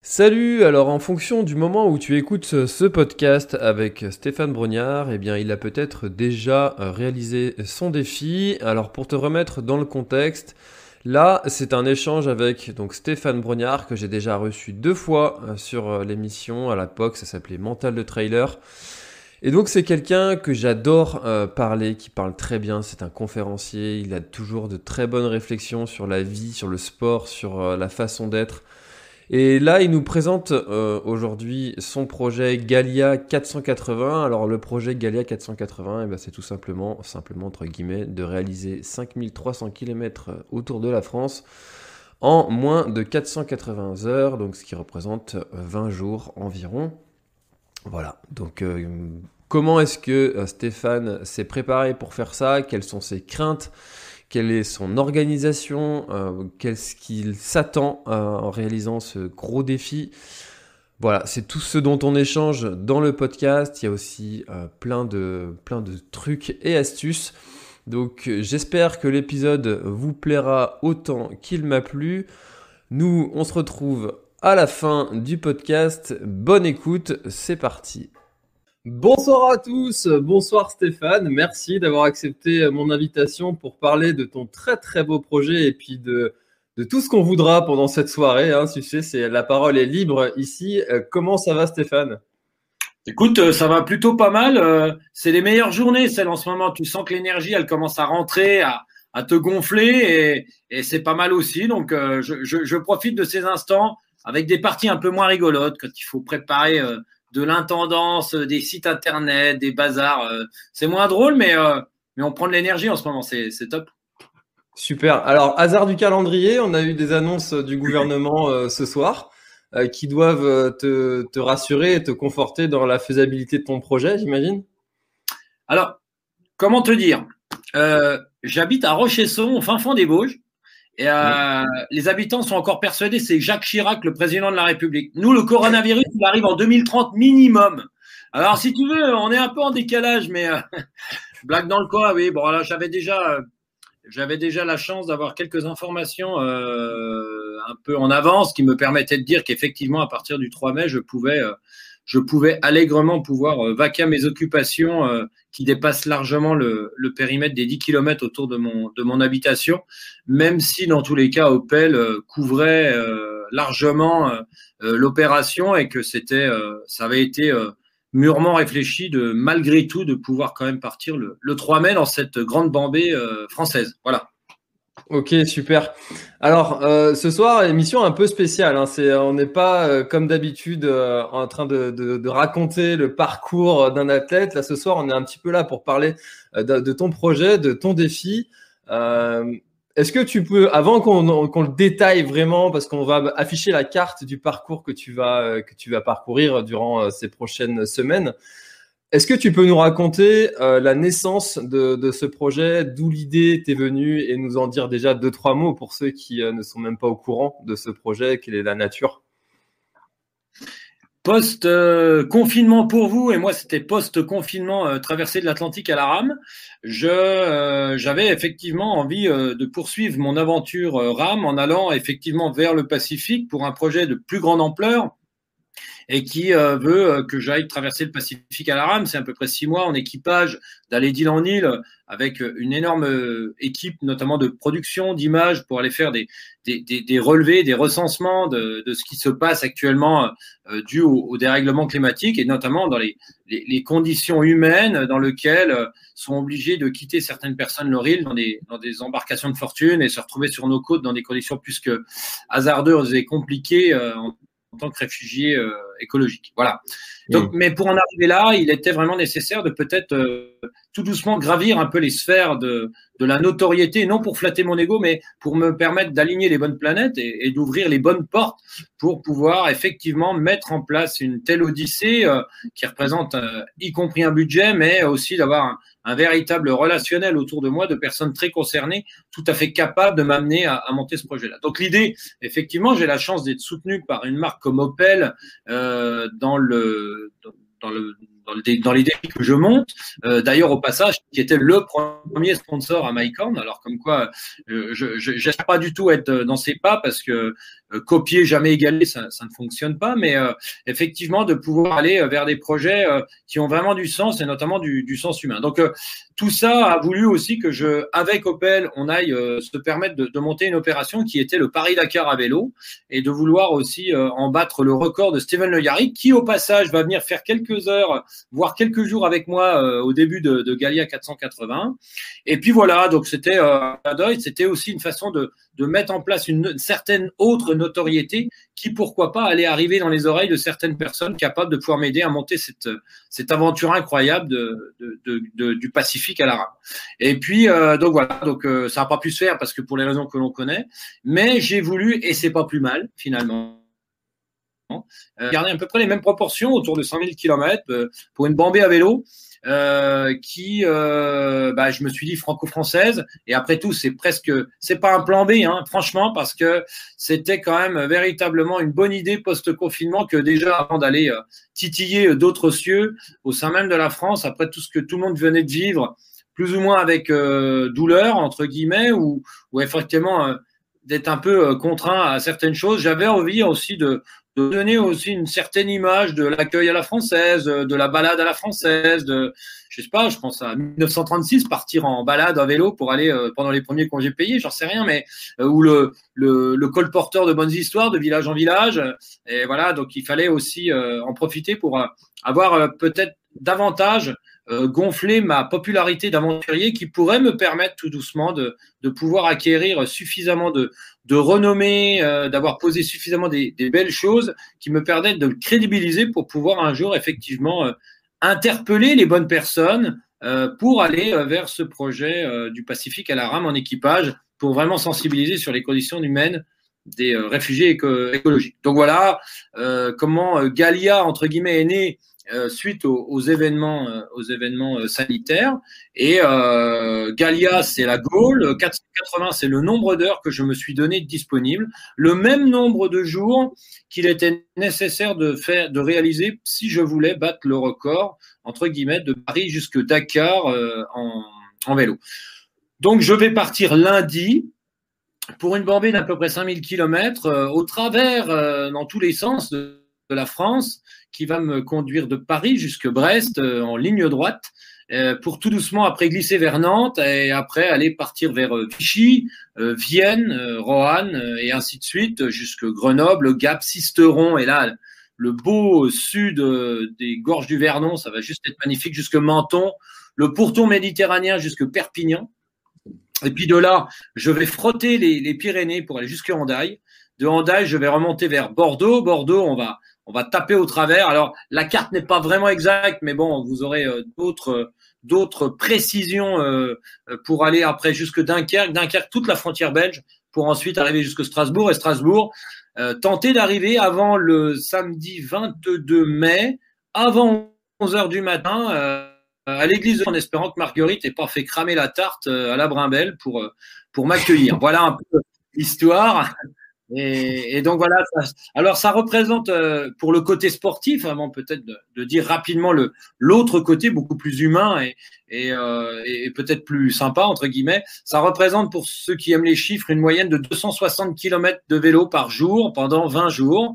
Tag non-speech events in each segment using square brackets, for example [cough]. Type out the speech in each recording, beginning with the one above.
Salut, alors en fonction du moment où tu écoutes ce podcast avec Stéphane Brognard, eh bien il a peut-être déjà euh, réalisé son défi. Alors pour te remettre dans le contexte, là c'est un échange avec Stéphane Brognard que j'ai déjà reçu deux fois euh, sur euh, l'émission à l'époque, ça s'appelait Mental de Trailer. Et donc c'est quelqu'un que j'adore parler, qui parle très bien, c'est un conférencier, il a toujours de très bonnes réflexions sur la vie, sur le sport, sur la façon d'être. Et là, il nous présente euh, aujourd'hui son projet Galia 480. Alors le projet Galia 480, eh ben, c'est tout simplement, simplement entre guillemets, de réaliser 5300 km autour de la France en moins de 480 heures, donc ce qui représente 20 jours environ. Voilà, donc euh, comment est-ce que euh, Stéphane s'est préparé pour faire ça? Quelles sont ses craintes? Quelle est son organisation, euh, qu'est-ce qu'il s'attend euh, en réalisant ce gros défi. Voilà, c'est tout ce dont on échange dans le podcast. Il y a aussi euh, plein, de, plein de trucs et astuces. Donc j'espère que l'épisode vous plaira autant qu'il m'a plu. Nous, on se retrouve à la fin du podcast. Bonne écoute, c'est parti. Bonsoir à tous, bonsoir Stéphane, merci d'avoir accepté mon invitation pour parler de ton très très beau projet et puis de, tout ce qu'on voudra pendant cette soirée. Hein. Tu sais, c'est la parole est libre ici. Euh, comment ça va Stéphane? Écoute, euh, ça va plutôt pas mal. Euh, c'est les meilleures journées, celles en ce moment. Tu sens que l'énergie, elle commence à rentrer, à, te gonfler et, c'est pas mal aussi. Donc, je, profite de ces instants avec des parties un peu moins rigolotes quand il faut préparer de l'intendance, euh, des sites internet, des bazars. Euh, c'est moins drôle, mais, euh, mais on prend de l'énergie en ce moment, c'est top. Super. Alors, hasard du calendrier, on a eu des annonces du gouvernement ce soir qui doivent te, te, rassurer et te conforter dans la faisabilité de ton projet, j'imagine? Alors, comment te dire? J'habite à Rochesson, au fin fond des Vosges. Et euh, les habitants sont encore persuadés c'est Jacques Chirac, le président de la République. Nous, le coronavirus, il arrive en 2030 minimum. Alors, si tu veux, on est un peu en décalage, mais euh, [laughs] blague dans le coin, oui. Bon, là, j'avais déjà, j'avais déjà la chance d'avoir quelques informations euh, un peu en avance qui me permettaient de dire qu'effectivement, à partir du 3 mai, je pouvais euh, je pouvais allègrement pouvoir euh, vaquer à mes occupations euh, qui dépassent largement le, périmètre des 10 km autour de mon, habitation, même si dans tous les cas Opel euh, couvrait largement l'opération et que c'était, ça avait été mûrement réfléchi de malgré tout de pouvoir quand même partir le, le 3 mai dans cette grande bambée française. Voilà. Ok, super. Alors, euh, ce soir, émission un peu spéciale. Hein. C'est, on n'est pas euh, comme d'habitude euh, en train de, de, de, raconter le parcours d'un athlète. Là, ce soir, on est un petit peu là pour parler de, de ton projet, de ton défi. est-ce que tu peux, avant qu'on, qu'on le détaille vraiment, parce qu'on va afficher la carte du parcours que tu vas que tu vas parcourir durant ces prochaines semaines, est-ce que tu peux nous raconter euh, la naissance de, ce projet, d'où l'idée t'est venue? Et nous en dire déjà deux, trois mots pour ceux qui euh, ne sont même pas au courant de ce projet, quelle est la nature? Post-confinement pour vous, et moi c'était post-confinement euh, de l'Atlantique à la rame, j'avais effectivement envie de poursuivre mon aventure rame en allant effectivement vers le Pacifique pour un projet de plus grande ampleur et qui veut que j'aille traverser le Pacifique à la rame. C'est à peu près six mois en équipage d'aller d'île en île avec une énorme équipe, notamment de production d'images pour aller faire des, des, des, relevés, des recensements de, de, ce qui se passe actuellement dû au, au, dérèglement climatique et notamment dans les, les, les conditions humaines dans lesquelles sont obligés de quitter certaines personnes leur île dans des, dans des embarcations de fortune et se retrouver sur nos côtes dans des conditions plus que hasardeuses et compliquées euh, tant que réfugiés euh, écologiques. Voilà. Donc, mais pour en arriver là, il était vraiment nécessaire de peut-être euh, tout doucement gravir un peu les sphères de, de la notoriété, non pour flatter mon ego, mais pour me permettre d'aligner les bonnes planètes et, et d'ouvrir les bonnes portes pour pouvoir effectivement mettre en place une telle odyssée euh, qui représente euh, y compris un budget, mais aussi d'avoir un, un, véritable relationnel autour de moi de personnes très concernées, tout à fait capables de m'amener à, à, monter ce projet-là. Donc l'idée, effectivement, j'ai la chance d'être soutenu par une marque comme Opel euh, dans le dans le dans, les défis que je monte. Euh, D'ailleurs, au passage, qui était le premier sponsor à MyCorn. Alors, comme quoi, euh, je n'espère pas du tout être dans ses pas parce que copier, jamais égaler, ça, ça, ne fonctionne pas. Mais euh, effectivement, de pouvoir aller vers des projets qui ont vraiment du sens et notamment du, du sens humain. Donc, tout ça a voulu aussi que je, avec Opel, on aille se permettre de, de, monter une opération qui était le Paris-Dakar à vélo et de vouloir aussi en battre le record de Steven Le Yarrick, qui au passage va venir faire quelques heures voire quelques jours avec moi euh, au début de, de, Galia 480. Et puis voilà, donc c'était euh, c'était aussi une façon de, de mettre en place une, certaine autre notoriété qui, pourquoi pas, allait arriver dans les oreilles de certaines personnes capables de pouvoir m'aider à monter cette, aventure incroyable du Pacifique à l'Arabe. Et puis, euh, donc voilà, donc euh, ça n'a pas pu se faire parce que pour les raisons que l'on connaît, mais j'ai voulu, et c'est pas plus mal finalement, euh, garder à peu près les mêmes proportions, autour de 100 000 km, pour une bambée à vélo. Euh, qui, euh, bah, je me suis dit franco-française. Et après tout, c'est presque, c'est pas un plan B, hein, franchement, parce que c'était quand même véritablement une bonne idée post-confinement que déjà avant d'aller euh, titiller d'autres cieux au sein même de la France, après tout ce que tout le monde venait de vivre, plus ou moins avec euh, douleur entre guillemets, ou, ou effectivement euh, d'être un peu contraint à certaines choses. J'avais envie aussi de, de donner aussi une certaine image de l'accueil à la française, de la balade à la française, de, je sais pas, je pense à 1936, partir en balade à vélo pour aller euh, pendant les premiers congés payés, j'en sais rien, mais euh, ou le, le, le colporteur de bonnes histoires de village en village. Et voilà, donc il fallait aussi euh, en profiter pour avoir peut-être davantage gonfler ma popularité d'aventurier qui pourrait me permettre tout doucement de, pouvoir acquérir suffisamment de, de renommée, euh, d'avoir posé suffisamment des, belles choses qui me permettent de crédibiliser pour pouvoir un jour effectivement euh, interpeller les bonnes personnes euh, pour aller euh, vers ce projet euh, du Pacifique à la rame en équipage pour vraiment sensibiliser sur les conditions humaines des réfugiés éco écologiques. Donc voilà comment Galia entre guillemets est né euh, suite aux, événements, euh, euh, sanitaires. Et Galia, c'est la goal. 480, c'est le nombre d'heures que je me suis donné disponible. Le même nombre de jours qu'il était nécessaire de faire, de réaliser si je voulais battre le record entre guillemets de Paris jusque Dakar en, vélo. Donc je vais partir lundi pour une bambine d'à peu près 5000 km euh, au travers euh, dans tous les sens de, de, la France qui va me conduire de Paris jusque Brest euh, en ligne droite pour tout doucement après glisser vers Nantes et après aller partir vers Vichy, Vienne, Roanne et ainsi de suite jusque Grenoble, Gap, Sisteron et là le beau sud des gorges du Vernon, ça va juste être magnifique jusque Menton, le pourtour méditerranéen jusque Perpignan et puis de là, je vais frotter les, les Pyrénées pour aller jusqu'à Hendaye. De Hendaye, je vais remonter vers Bordeaux. Bordeaux, on va, on va taper au travers. Alors, la carte n'est pas vraiment exacte, mais bon, vous aurez euh, d'autres, d'autres précisions euh, pour aller après jusque Dunkerque. Dunkerque, toute la frontière belge, pour ensuite arriver jusque Strasbourg. Et Strasbourg, euh, tenter d'arriver avant le samedi 22 mai, avant 11 heures du matin. Euh, à l'église en espérant que Marguerite n'ait pas fait cramer la tarte euh, à la brimbelle pour, euh, pour m'accueillir. Voilà un peu l'histoire. Et, et, donc voilà. Ça, alors ça représente euh, pour le côté sportif, avant peut-être de, de, dire rapidement le l'autre côté beaucoup plus humain et, et, euh, et peut-être plus sympa entre guillemets. Ça représente pour ceux qui aiment les chiffres une moyenne de 260 km de vélo par jour pendant 20 jours.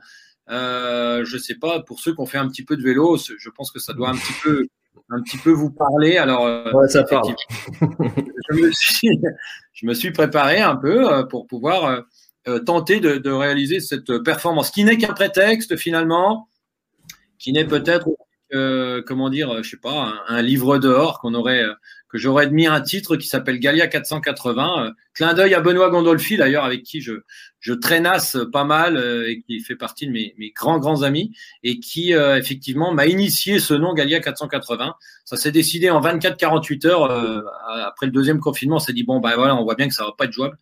Euh, je sais pas, pour ceux qui ont fait un petit peu de vélo, je pense que ça doit un petit peu, un petit peu vous parler. Alors, ouais, ça parle. je, me suis, [laughs] je me suis préparé un peu pour pouvoir tenter de, réaliser cette performance, qui n'est qu'un prétexte finalement, qui n'est peut-être euh, comment dire, je sais pas, un, livre aurait, euh, que j'aurais mis un titre qui s'appelle Galia 480. Euh, clin d'œil à Benoît Gondolfi d'ailleurs, avec qui je, traînasse pas mal et qui fait partie de mes, grands grands amis et qui effectivement m'a initié ce nom Galia 480. Ça s'est décidé en 24-48 heures après le deuxième confinement. On s'est dit bon ben voilà, on voit bien que ça va pas être jouable.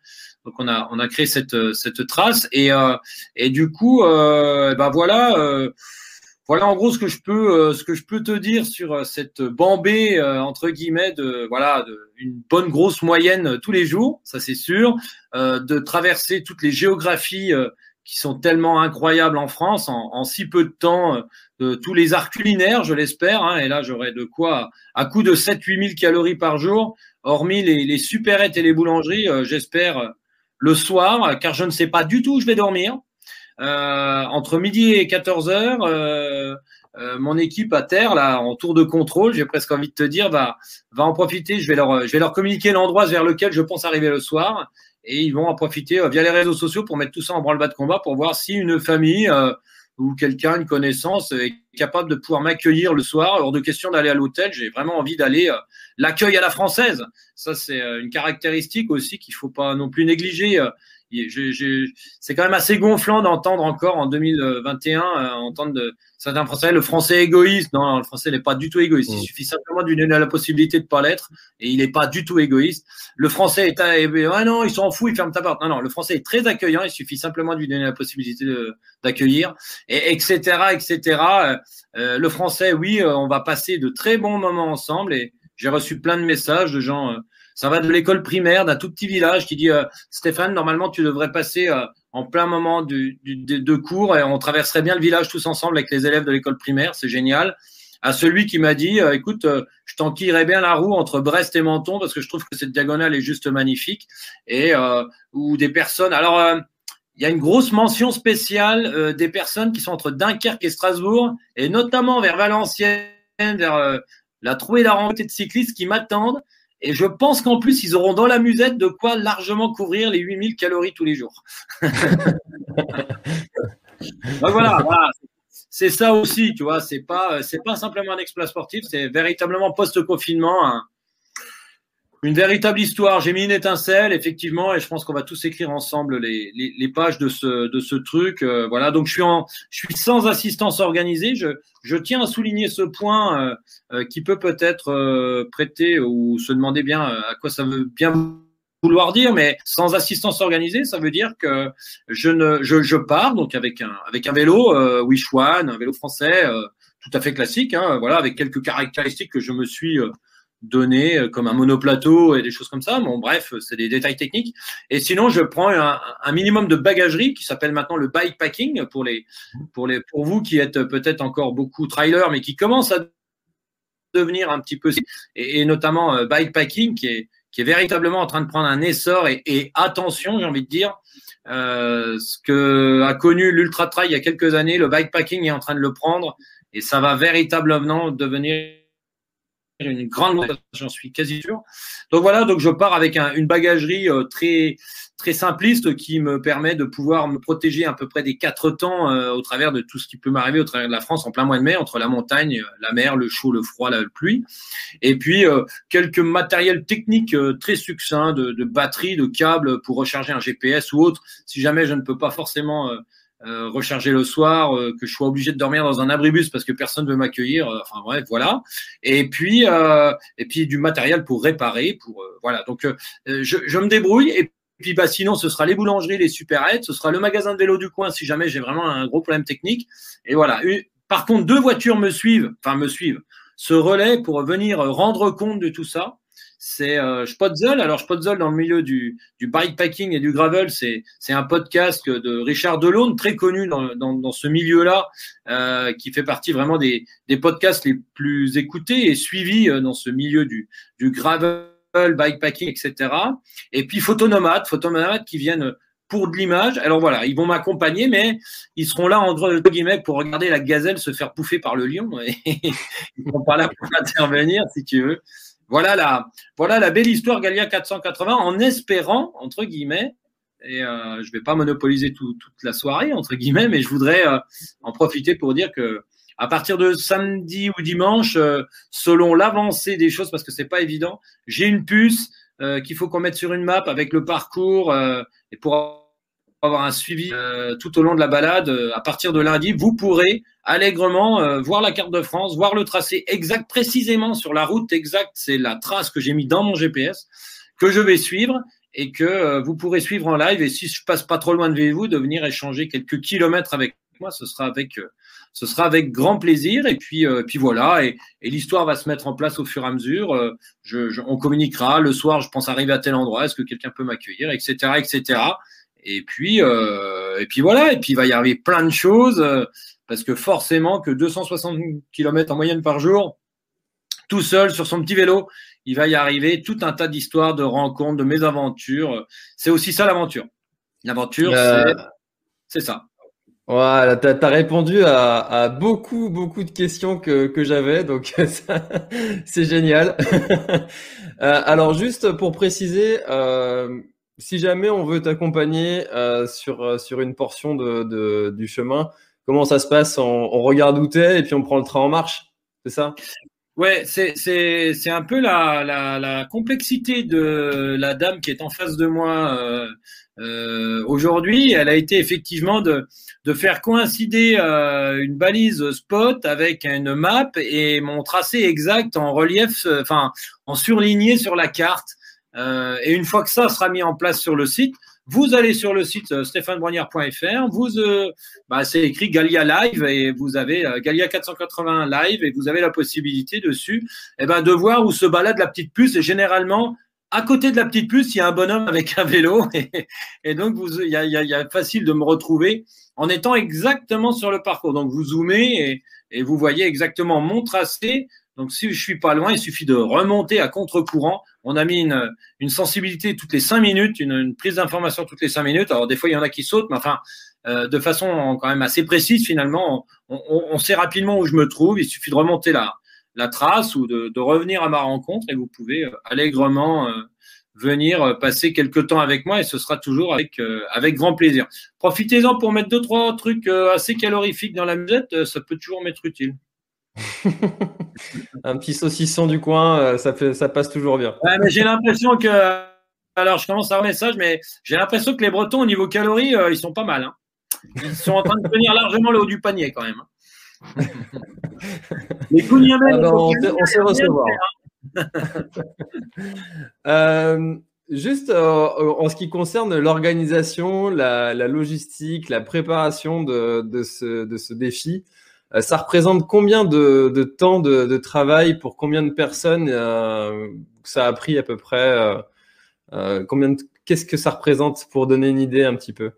Donc on a on a créé cette cette trace et et du coup ben voilà voilà en gros ce que je peux euh, ce que je peux te dire sur euh, cette bambée euh, entre guillemets de voilà de, une bonne grosse moyenne tous les jours, ça c'est sûr, de traverser toutes les géographies qui sont tellement incroyables en France en, si peu de temps, tous les arts culinaires, je l'espère, hein, et là j'aurai de quoi à coup de 7-8 000 calories par jour, hormis les, les supérettes et les boulangeries, j'espère le soir, car je ne sais pas du tout où je vais dormir. Euh, entre midi et 14 heures, euh, euh, mon équipe à terre, là, en tour de contrôle, j'ai presque envie de te dire, va, va en profiter. Je vais leur, je vais leur communiquer l'endroit vers lequel je pense arriver le soir, et ils vont en profiter via les réseaux sociaux pour mettre tout ça en branle-bas de combat pour voir si une famille ou quelqu'un, une connaissance est capable de pouvoir m'accueillir le soir. Hors de question d'aller à l'hôtel, j'ai vraiment envie d'aller l'accueil à la française. Ça, c'est une caractéristique aussi qu'il faut pas non plus négliger c'est quand même assez gonflant d'entendre encore en 2021 euh, entendre de certains Français le français égoïste. Non, le français n'est pas du tout égoïste. Il mm. suffit simplement de lui donner la possibilité de pas l'être et il n'est pas du tout égoïste. Le français est ah non, il s'en fout, il ferme ta porte. Non, non, le français est très accueillant. Il suffit simplement de lui donner la possibilité d'accueillir et etc. etc. Euh, euh, le français, oui, on va passer de très bons moments ensemble et j'ai reçu plein de messages de gens ça va de l'école primaire d'un tout petit village qui dit euh, Stéphane, normalement tu devrais passer euh, en plein moment du, de cours et on traverserait bien le village tous ensemble avec les élèves de l'école primaire, c'est génial. À celui qui m'a dit euh, écoute, je t'enquillerais bien la roue entre Brest et Menton parce que je trouve que cette diagonale est juste magnifique et ou des personnes. Alors il y a une grosse mention spéciale des personnes qui sont entre Dunkerque et Strasbourg et notamment vers Valenciennes, vers la trouée d'arrêté de cyclistes qui m'attendent et je pense qu'en plus, ils auront dans la musette de quoi largement couvrir les 8000 calories tous les jours. [laughs] voilà, c'est ça aussi, tu vois. C'est pas, c'est pas simplement un exploit sportif, c'est véritablement post-confinement une véritable histoire. J'ai mis une étincelle, effectivement, et je pense qu'on va tous écrire ensemble les, les, les pages de ce, de ce truc. Euh, voilà, donc je suis, en, je suis sans assistance organisée. Je, je tiens à souligner ce point euh, euh, qui peut peut-être prêter ou se demander bien à quoi ça veut bien vouloir dire, mais sans assistance organisée, ça veut dire que je ne, je, je pars donc avec un, avec un vélo Wish One, un vélo français tout à fait classique, hein, voilà, avec quelques caractéristiques que je me suis donné euh, comme un monoplateau et des choses comme ça. Bon, bref, c'est des détails techniques. Et sinon, je prends un, un minimum de bagagerie qui s'appelle maintenant le bikepacking pour les, pour les, pour vous qui êtes peut-être encore beaucoup trailer, mais qui commencent à devenir un petit peu, et, et notamment euh, bikepacking qui est, qui est véritablement en train de prendre un essor et, et attention, j'ai envie de dire, euh, ce que a connu l'ultra trail il y a quelques années, le bikepacking est en train de le prendre et ça va véritablement devenir une grande j'en suis quasi sûr. Donc voilà, je pars avec une bagagerie euh, très très simpliste qui me permet de pouvoir me protéger à peu près des quatre temps euh, au travers de tout ce qui peut m'arriver au travers de la France en plein mois de mai, entre la montagne, la mer, le chaud, le froid, la pluie. Et puis euh, quelques matériels techniques très succincts de, de batterie, de câbles pour recharger un GPS ou autre, si jamais je ne peux pas forcément euh, recharger le soir, euh, que je sois obligé de dormir dans un abribus parce que personne ne veut m'accueillir. Euh, enfin bref, voilà. Et puis et puis du matériel pour réparer, pour voilà. Donc je, me débrouille et puis bah sinon ce sera les boulangeries, les supérettes, ce sera le magasin de vélo du coin si jamais j'ai vraiment un gros problème technique. Et voilà. Par contre, deux voitures me suivent, enfin me suivent, ce relais pour venir rendre compte de tout ça c'est euh, Spotzel. Alors Spotzel dans le milieu du, du bikepacking et du gravel, c'est un podcast de Richard Delaune, très connu dans, dans, dans ce milieu-là, euh, qui fait partie vraiment des, des podcasts les plus écoutés et suivis euh, dans ce milieu du, du gravel, bikepacking, etc. Et puis Photonomade, Photonomade qui viennent pour de l'image. Alors voilà, ils vont m'accompagner, mais ils seront là entre guillemets pour regarder la gazelle se faire pouffer par le lion. [laughs] Ils ne sont pas là pour [laughs] intervenir, si tu veux. Voilà la, voilà la belle histoire Galia 480 en espérant, entre guillemets, et euh, je vais pas monopoliser toute la soirée, entre guillemets, mais je voudrais euh, en profiter pour dire que à partir de samedi ou dimanche, euh, selon l'avancée des choses, parce que c'est pas évident, j'ai une puce qu'il faut qu'on mette sur une map avec le parcours et pour avoir un suivi tout au long de la balade. à partir de lundi, vous pourrez allègrement voir la carte de France, voir le tracé exact, précisément sur la route exacte. C'est la trace que j'ai mis dans mon GPS que je vais suivre et que euh, vous pourrez suivre en live. Et si je passe pas trop loin de vous, de venir échanger quelques kilomètres avec moi, ce sera avec, euh, ce sera avec grand plaisir. Et puis, euh, puis voilà. Et, l'histoire va se mettre en place au fur et à mesure. On communiquera le soir. Je pense arriver à tel endroit. Est-ce que quelqu'un peut m'accueillir, etc., etc. Et puis, et puis voilà. Et puis il va y arriver plein de choses parce que forcément que 260 km en moyenne par jour, tout seul sur son petit vélo, il va y arriver tout un tas d'histoires, de rencontres, de mésaventures. C'est aussi ça l'aventure. L'aventure, euh, c'est ça. Voilà, tu as, répondu à, beaucoup, beaucoup de questions que, j'avais, donc [laughs] c'est génial. [laughs] Euh, alors juste pour préciser, euh, si jamais on veut t'accompagner sur, sur une portion de, du chemin, comment ça se passe? On, regarde où t'es et puis on prend le train en marche, c'est ça? Ouais, c'est un peu la, la complexité de la dame qui est en face de moi euh, euh, aujourd'hui. Elle a été effectivement de de faire coïncider euh, une balise spot avec une map et mon tracé exact en relief, enfin en surligné sur la carte. Et une fois que ça sera mis en place sur le site, vous allez sur le site euh, stéphanebrognard.fr, vous, euh, bah, c'est écrit Galia Live et vous avez euh, Galia 481 Live et vous avez la possibilité dessus eh ben, de voir où se balade la petite puce et généralement à côté de la petite puce, il y a un bonhomme avec un vélo [laughs] et, donc vous, il y a, y a, facile de me retrouver en étant exactement sur le parcours. Donc vous zoomez et, et vous voyez exactement mon tracé donc, si je suis pas loin, il suffit de remonter à contre-courant. On a mis une, sensibilité toutes les cinq minutes, une, prise d'information toutes les cinq minutes. Alors, des fois, il y en a qui sautent, mais enfin, euh, de façon quand même assez précise, finalement, on, sait rapidement où je me trouve. Il suffit de remonter la, trace ou de, de revenir à ma rencontre et vous pouvez euh, allègrement euh, venir passer quelques temps avec moi et ce sera toujours avec, avec grand plaisir. Profitez-en pour mettre deux, trois trucs assez calorifiques dans la musette. Ça peut toujours m'être utile. [laughs] un petit saucisson du coin, euh, ça, fait, ça passe toujours bien. j'ai l'impression que. Alors, je commence à un message, mais j'ai l'impression que les Bretons, au niveau calories, euh, ils sont pas mal. Hein. Ils sont en train de tenir largement le haut du panier quand même. Hein. les ah ben, on, sait recevoir. [laughs] Hein. Euh, juste en ce qui concerne l'organisation, la, logistique, la préparation de, de, ce, de ce défi, ça représente combien de, temps de, de, travail pour combien de personnes euh, Ça a pris à peu près euh, euh combien Qu'est-ce que ça représente pour donner une idée un petit peu?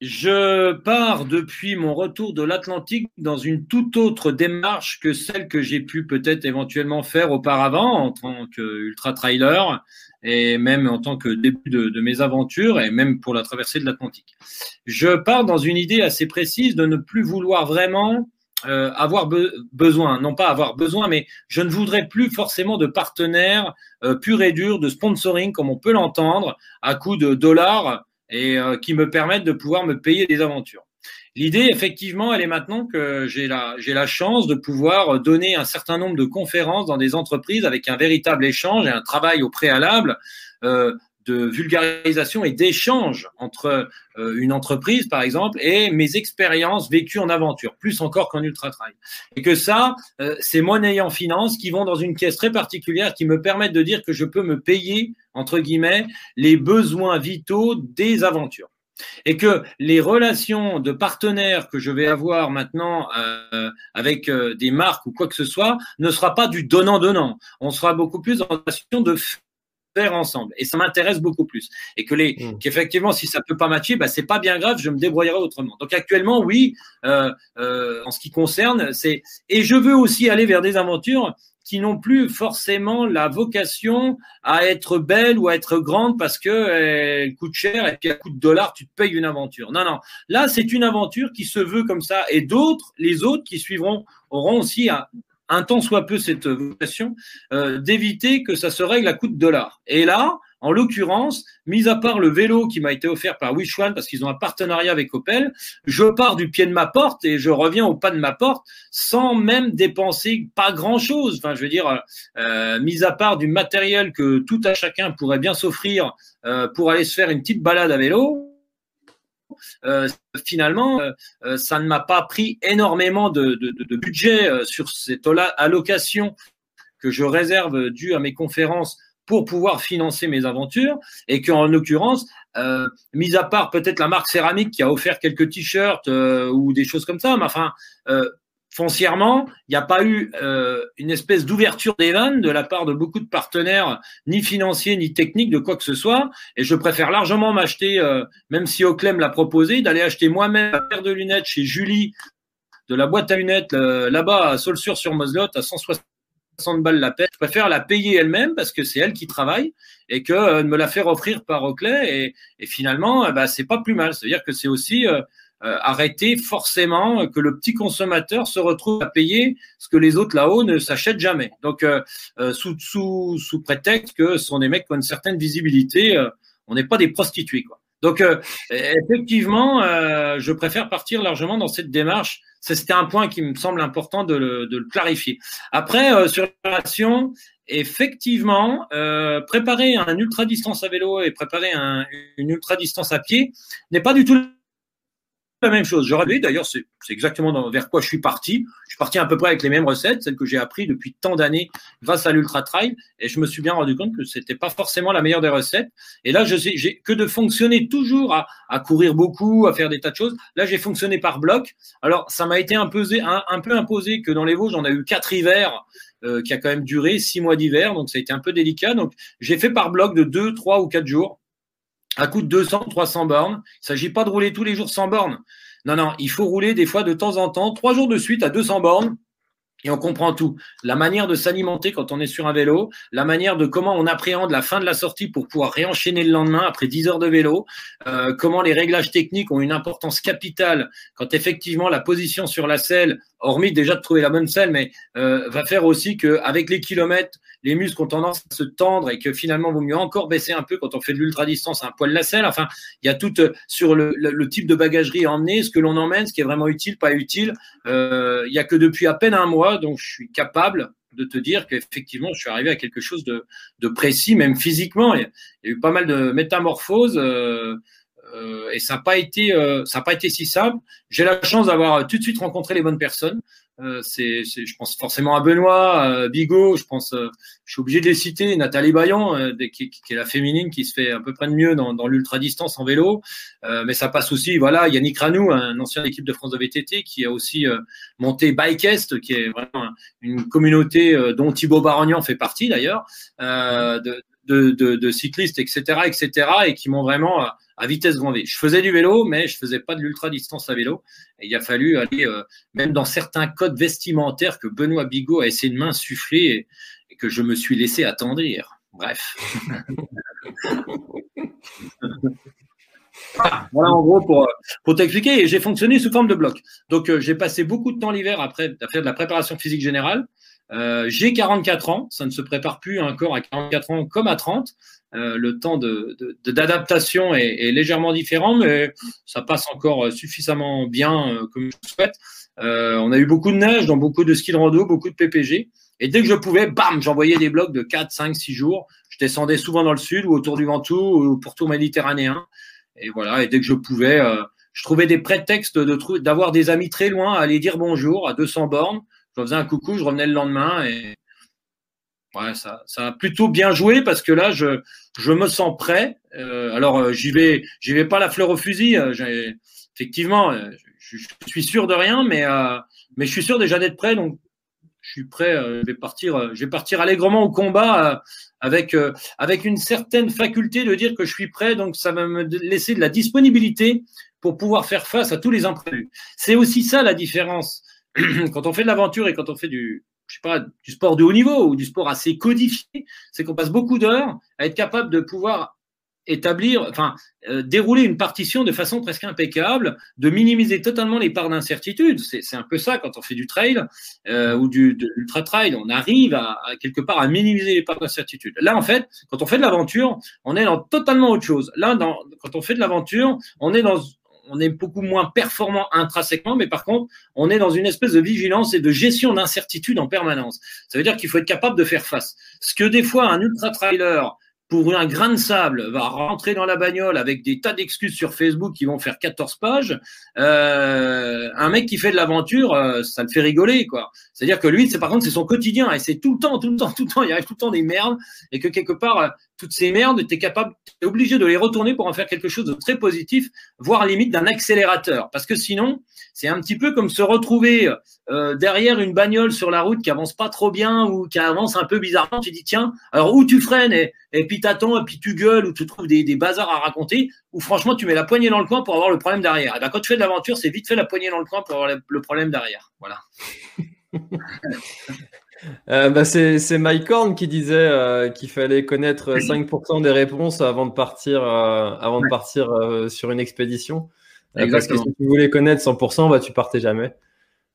Je pars depuis mon retour de l'Atlantique dans une toute autre démarche que celle que j'ai pu peut-être éventuellement faire auparavant en tant qu'ultra trailer et même en tant que début de, mes aventures et même pour la traversée de l'Atlantique. Je pars dans une idée assez précise de ne plus vouloir vraiment euh, avoir besoin, non pas avoir besoin, mais je ne voudrais plus forcément de partenaires euh, purs et durs, de sponsoring comme on peut l'entendre, à coût de dollars et euh, qui me permettent de pouvoir me payer des aventures. L'idée, effectivement, elle est maintenant que j'ai la, j'ai la chance de pouvoir donner un certain nombre de conférences dans des entreprises avec un véritable échange et un travail au préalable euh, de vulgarisation et d'échange entre euh, une entreprise, par exemple, et mes expériences vécues en aventure, plus encore qu'en ultra-trail. Et que ça, euh, c'est monnaie en finance qui vont dans une caisse très particulière qui me permettent de dire que je peux me payer, entre guillemets, les besoins vitaux des aventures et que les relations de partenaires que je vais avoir maintenant euh, avec euh, des marques ou quoi que ce soit ne sera pas du donnant-donnant. On sera beaucoup plus en relation de faire ensemble. Et ça m'intéresse beaucoup plus. Et que les, mmh. qu'effectivement, si ça peut pas matcher, bah, c'est pas bien grave, je me débrouillerai autrement. Donc actuellement, oui, euh, euh, en ce qui concerne, c'est, et je veux aussi aller vers des aventures qui n'ont plus forcément la vocation à être belles ou à être grandes parce que elles coûtent cher et puis à coup de dollars tu te payes une aventure. Non, non. Là, c'est une aventure qui se veut comme ça et d'autres, les autres qui suivront, auront aussi un, un tant soit peu cette vocation euh, d'éviter que ça se règle à coup de dollars. Et là, en l'occurrence, mis à part le vélo qui m'a été offert par Wishwan parce qu'ils ont un partenariat avec Opel, je pars du pied de ma porte et je reviens au pas de ma porte sans même dépenser pas grand chose. Enfin, je veux dire, euh, mis à part du matériel que tout à chacun pourrait bien s'offrir euh, pour aller se faire une petite balade à vélo. Euh, finalement, euh, euh, ça ne m'a pas pris énormément de, budget sur cette allocation que je réserve due à mes conférences pour pouvoir financer mes aventures et qu'en l'occurrence, mis à part peut-être la marque céramique qui a offert quelques t-shirts ou des choses comme ça, mais enfin, foncièrement, il n'y a pas eu euh, une espèce d'ouverture des vannes de la part de beaucoup de partenaires, ni financiers, ni techniques, de quoi que ce soit. Et je préfère largement m'acheter, euh, même si Oclem l'a proposé, d'aller acheter moi-même un paire de lunettes chez Julie de la boîte à lunettes là-bas à Saulsure-sur-Moselotte à 160 60 balles la paix. Je préfère la payer elle-même parce que c'est elle qui travaille et que euh, de me la faire offrir par Oakley et, finalement, bah, c'est pas plus mal. C'est-à-dire que c'est aussi euh, euh, arrêter forcément que le petit consommateur se retrouve à payer ce que les autres là-haut ne s'achètent jamais. Donc, sous, sous, sous prétexte que ce sont des mecs qui ont une certaine visibilité, on n'est pas des prostituées. Quoi. Donc, effectivement, je préfère partir largement dans cette démarche c'était un point qui me semble important de le, clarifier. Après, euh, sur la relation, effectivement, euh, préparer un ultra distance à vélo et préparer une ultra distance à pied n'est pas du tout la même chose. J'aurais dit, d'ailleurs, c'est exactement vers quoi je suis parti. Je suis parti à peu près avec les mêmes recettes, celles que j'ai appris depuis tant d'années grâce à l'Ultra Trail, et je me suis bien rendu compte que c'était pas forcément la meilleure des recettes. Et là, je sais, j'ai que de fonctionner toujours à, courir beaucoup, à faire des tas de choses. Là, j'ai fonctionné par bloc. Alors, ça m'a été imposé, un, peu imposé que dans les Vosges, j'en ai eu quatre hivers. Euh, qui a quand même duré six mois d'hiver, donc ça a été un peu délicat. Donc j'ai fait par bloc de deux, trois ou quatre jours à coût de 200, 300 bornes. Il ne s'agit pas de rouler tous les jours 100 bornes. Non, non, il faut rouler des fois de temps en temps, trois jours de suite à 200 bornes. Et on comprend tout. La manière de s'alimenter quand on est sur un vélo, la manière de comment on appréhende la fin de la sortie pour pouvoir réenchaîner le lendemain après 10 heures de vélo, euh, comment les réglages techniques ont une importance capitale quand effectivement la position sur la selle hormis déjà de trouver la bonne selle, mais euh, va faire aussi qu'avec les kilomètres, les muscles ont tendance à se tendre et que finalement, il vaut mieux encore baisser un peu quand on fait de l'ultra-distance un poil la selle. Enfin, il y a tout euh, sur le, le, type de bagagerie à emmener, ce que l'on emmène, ce qui est vraiment utile, pas utile. Il y a que depuis à peine un mois, donc je suis capable de te dire qu'effectivement, je suis arrivé à quelque chose de, précis, même physiquement. Il y, a, eu pas mal de métamorphoses. Euh, euh, et euh, ça n'a pas été si simple. J'ai la chance d'avoir tout de suite rencontré les bonnes personnes. Euh, c'est, je pense forcément à Benoît, Bigot. Je pense, je suis obligé de les citer. Nathalie Bayon, qui, qui, est la féminine, qui se fait à peu près de mieux dans, dans l'ultra distance en vélo. mais ça passe aussi. Voilà, Yannick Ranou, un ancien équipe de France de VTT, qui a aussi monté Bikeest, qui est vraiment une communauté dont Thibaut Barognan fait partie d'ailleurs, de, de, de, de, cyclistes, etc., etc., et qui m'ont vraiment à vitesse grand V. Je faisais du vélo, mais je faisais pas de l'ultra distance à vélo. Et il a fallu aller, euh, même dans certains codes vestimentaires que Benoît Bigot a essayé de m'insuffler et, que je me suis laissé attendrir. Bref. [laughs] voilà en gros pour, pour t'expliquer. J'ai fonctionné sous forme de bloc. Donc euh, j'ai passé beaucoup de temps l'hiver après à faire de la préparation physique générale. Euh, j'ai 44 ans, ça ne se prépare plus encore à 44 ans comme à 30. Euh, le temps d'adaptation de, de, est, est, légèrement différent, mais ça passe encore suffisamment bien euh, comme je le souhaite. Euh, on a eu beaucoup de neige dans beaucoup de ski de rando, beaucoup de PPG. Et dès que je pouvais, bam, j'envoyais des blocs de 4, 5, 6 jours. Je descendais souvent dans le sud ou autour du Ventoux ou au pourtour méditerranéen. Et voilà, et dès que je pouvais, euh, je trouvais des prétextes de d'avoir des amis très loin à aller dire bonjour à 200 bornes. Je faisais un coucou, je revenais le lendemain et Ouais, ça, ça a plutôt bien joué parce que là, je, je me sens prêt. Euh, alors, euh, j'y vais, j'y vais pas la fleur au fusil. Euh, effectivement, je, je, suis sûr de rien, mais, mais je suis sûr déjà d'être prêt. Donc, je suis prêt. je vais partir, je vais partir allègrement au combat avec, avec une certaine faculté de dire que je suis prêt. Donc, ça va me laisser de la disponibilité pour pouvoir faire face à tous les imprévus. C'est aussi ça la différence [clears throat] quand on fait de l'aventure et quand on fait du, je sais pas, du sport de haut niveau ou du sport assez codifié, c'est qu'on passe beaucoup d'heures à être capable de pouvoir établir, enfin, euh, dérouler une partition de façon presque impeccable, de minimiser totalement les parts d'incertitude. C'est un peu ça quand on fait du trail euh, ou du de l'ultra trail, on arrive à, quelque part à minimiser les parts d'incertitude. Là, en fait, quand on fait de l'aventure, on est dans totalement autre chose. Là, quand on fait de l'aventure, on est dans on est beaucoup moins performant intrinsèquement, mais par contre, on est dans une espèce de vigilance et de gestion d'incertitude en permanence. Ça veut dire qu'il faut être capable de faire face. Ce que des fois un ultra trailer pour un grain de sable, va rentrer dans la bagnole avec des tas d'excuses sur Facebook qui vont faire 14 pages. Euh, un mec qui fait de l'aventure, euh, ça le fait rigoler, quoi. C'est-à-dire que lui, c'est par contre, c'est son quotidien et c'est tout le temps, tout le temps, tout le temps, il arrive tout le temps des merdes et que quelque part, euh, toutes ces merdes, tu es capable, es obligé de les retourner pour en faire quelque chose de très positif, voire limite d'un accélérateur. Parce que sinon, c'est un petit peu comme se retrouver euh, derrière une bagnole sur la route qui avance pas trop bien ou qui avance un peu bizarrement. Tu dis, tiens, alors où tu freines et, et puis t'attends et puis tu gueules ou tu trouves des, bazars à raconter ou franchement tu mets la poignée dans le coin pour avoir le problème derrière. Et ben, quand tu fais de l'aventure, c'est vite fait la poignée dans le coin pour avoir le problème derrière. Voilà. [laughs] Euh, bah c'est Mike Horn qui disait euh, qu'il fallait connaître 5% des réponses avant de partir, euh, avant de partir sur une expédition. parce que si tu voulais connaître 100%, bah, tu partais jamais.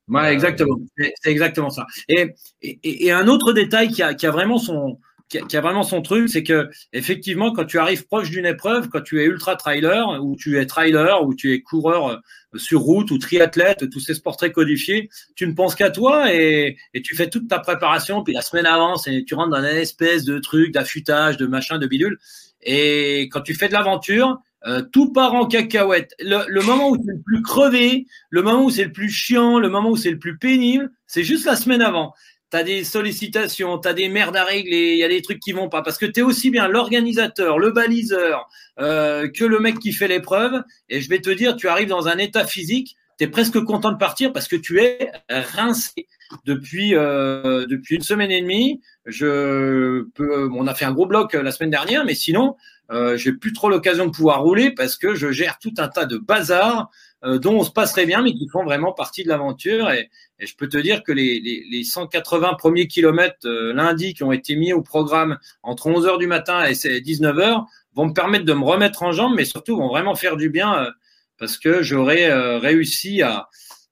Ouais, exactement. C'est exactement ça. Et, et, et, un autre détail qui a, qui a vraiment son, qui a, vraiment son truc, c'est que effectivement, quand tu arrives proche d'une épreuve, quand tu es ultra trailer ou tu es trailer ou tu es coureur euh, sur route ou triathlète, tous ces sports très codifiés, tu ne penses qu'à toi et, tu fais toute ta préparation. Puis la semaine avance et tu rentres dans une espèce de truc d'affûtage, de machin, de bidule. Et quand tu fais de l'aventure, euh, tout part en cacahuète. Le, le, moment où c'est le plus crevé, le moment où c'est le plus chiant, le moment où c'est le plus pénible, c'est juste la semaine avant tu des sollicitations, tu des merdes à régler, il y a des trucs qui vont pas. Parce que tu es aussi bien l'organisateur, le baliseur, euh, que le mec qui fait l'épreuve. Et je vais te dire, tu arrives dans un état physique, tu es presque content de partir parce que tu es rincé. Depuis, euh, une semaine et demie, je peux, on a fait un gros bloc euh, la semaine dernière, mais sinon, euh, j'ai plus trop l'occasion de pouvoir rouler parce que je gère tout un tas de bazar euh, dont on se passerait bien, mais qui font vraiment partie de l'aventure. Et, je peux te dire que les, les, les 180 premiers kilomètres euh, lundi qui ont été mis au programme entre 11 heures du matin et 19 heures vont me permettre de me remettre en jambe, mais surtout vont vraiment faire du bien euh, parce que j'aurais réussi à,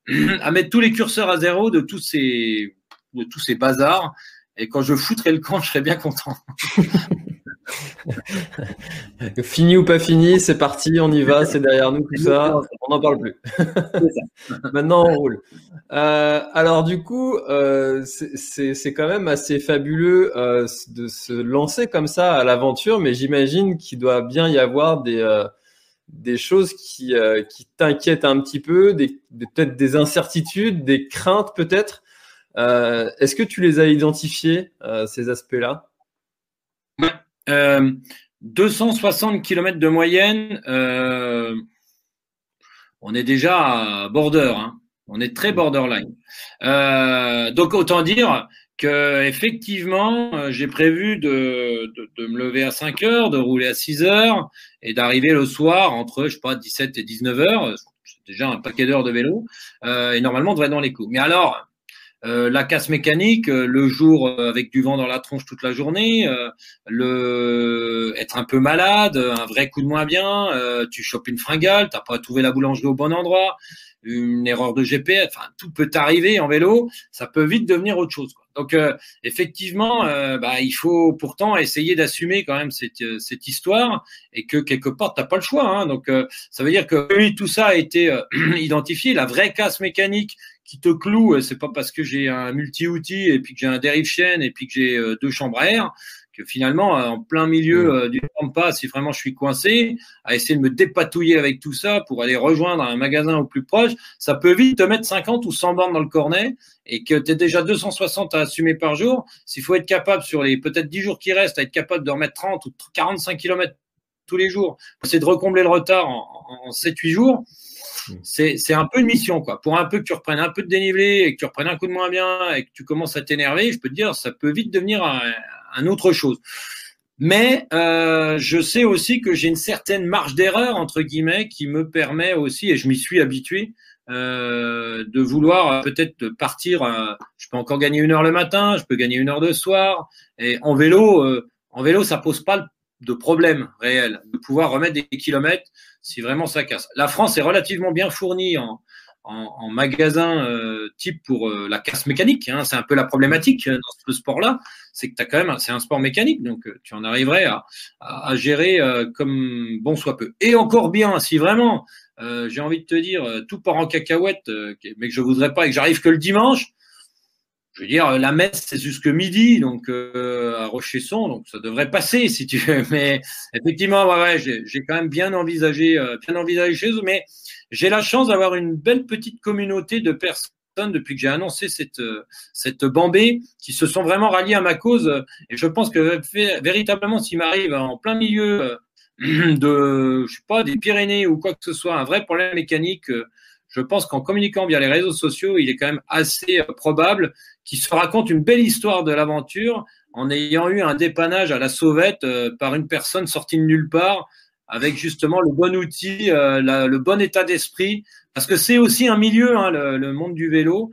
[clears throat] à mettre tous les curseurs à zéro de tous ces, de tous ces bazars. Et quand je foutrai le camp, [laughs] je serais bien content. [laughs] [laughs] fini ou pas fini, c'est parti, on y va, c'est derrière nous tout ça, on n'en parle plus. [laughs] Maintenant, on roule. Euh, alors du coup, euh, c'est quand même assez fabuleux euh, de se lancer comme ça à l'aventure, mais j'imagine qu'il doit bien y avoir des des choses qui, qui t'inquiètent un petit peu, des, peut-être des incertitudes, des craintes peut-être. Est-ce que tu les as identifiées, ces aspects-là? 260 euh, km de moyenne, euh, on est déjà à border, hein. on est très borderline. Euh, donc autant dire que effectivement, j'ai prévu de, me lever à 5 heures, de rouler à 6 heures et d'arriver le soir entre, je sais pas, 17 et 19 heures. C'est déjà un paquet d'heures de vélo. et normalement, on devrait dans les coups. Mais alors, euh, la casse mécanique, euh, le jour euh, avec du vent dans la tronche toute la journée, le être un peu malade, un vrai coup de moins bien, tu chopes une fringale, t'as pas trouvé la boulangerie au bon endroit, une erreur de GPS, enfin tout peut t'arriver en vélo, ça peut vite devenir autre chose. Donc effectivement, bah, il faut pourtant essayer d'assumer quand même cette, cette histoire et que quelque part t'as pas le choix. Hein. Donc ça veut dire que oui, tout ça a été [clears throat] identifié, la vraie casse mécanique qui te cloue, c'est pas parce que j'ai un multi-outil et puis que j'ai un dérive chaîne et puis que j'ai euh, deux chambres à air que finalement, en plein milieu euh, du pas si vraiment je suis coincé, à essayer de me dépatouiller avec tout ça pour aller rejoindre un magasin au plus proche, ça peut vite te mettre 50 ou 100 bornes dans le cornet et que tu es déjà 260 à assumer par jour. S'il faut être capable sur les peut-être 10 jours qui restent, à être capable de remettre 30 ou 45 km tous les jours, c'est de recombler le retard en, en 7-8 jours, Mm. C'est un peu une mission, quoi. Pour un peu que tu reprennes un peu de dénivelé et que tu reprennes un coup de moins bien et que tu commences à t'énerver, je peux te dire, ça peut vite devenir un, autre chose. Mais euh, je sais aussi que j'ai une certaine marge d'erreur entre guillemets qui me permet aussi, et je m'y suis habitué, euh, de vouloir peut-être partir. Euh, je peux encore gagner une heure le matin, je peux gagner une heure de soir. Et en vélo, euh, en vélo, ça pose pas de problème réel de pouvoir remettre des kilomètres si vraiment ça casse. La France est relativement bien fournie en, en, magasin euh, type pour euh, la casse mécanique. Hein. C'est un peu la problématique dans ce sport-là, c'est que tu as quand même, c'est un sport mécanique, donc tu en arriverais à, gérer comme bon soit peu. Et encore bien, si vraiment euh, j'ai envie de te dire, euh, tout part en cacahuète, euh, mais que je voudrais pas et que j'arrive que le dimanche. Je veux dire, la messe, c'est jusque midi, donc à Rochesson, donc ça devrait passer si tu veux. Mais effectivement, ouais, ouais j'ai quand même bien envisagé, bien envisagé chez eux. Mais j'ai la chance d'avoir une belle petite communauté de personnes depuis que j'ai annoncé cette, cette bambée qui se sont vraiment ralliés à ma cause. Et je pense que véritablement, s'il m'arrive en plein milieu [clears throat] de, je sais pas, des Pyrénées ou quoi que ce soit, un vrai problème mécanique, euh, je pense qu'en communiquant via les réseaux sociaux, il est quand même assez euh, probable qu'il se raconte une belle histoire de l'aventure en ayant eu un dépannage à la sauvette euh, par une personne sortie de nulle part avec justement le bon outil, le bon état d'esprit, parce que c'est aussi un milieu, hein, le, monde du vélo.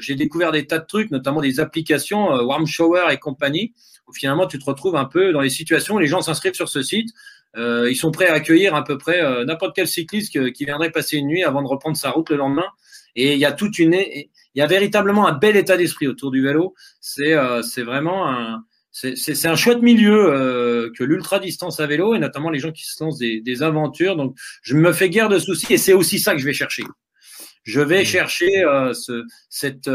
J'ai découvert des tas de trucs, notamment des applications, Warm Shower et compagnie, finalement tu te retrouves un peu dans les situations où les gens s'inscrivent sur ce site. Euh, ils sont prêts à accueillir à peu près euh, n'importe quel cycliste qui viendrait passer une nuit avant de reprendre sa route le lendemain. Et il y a toute une, il y a véritablement un bel état d'esprit autour du vélo. C'est euh, vraiment un, c'est un chouette milieu que l'ultra distance à vélo et notamment les gens qui se lancent des, des aventures. Donc je me fais guère de soucis et c'est aussi ça que je vais chercher. Je vais mmh. chercher ce, cette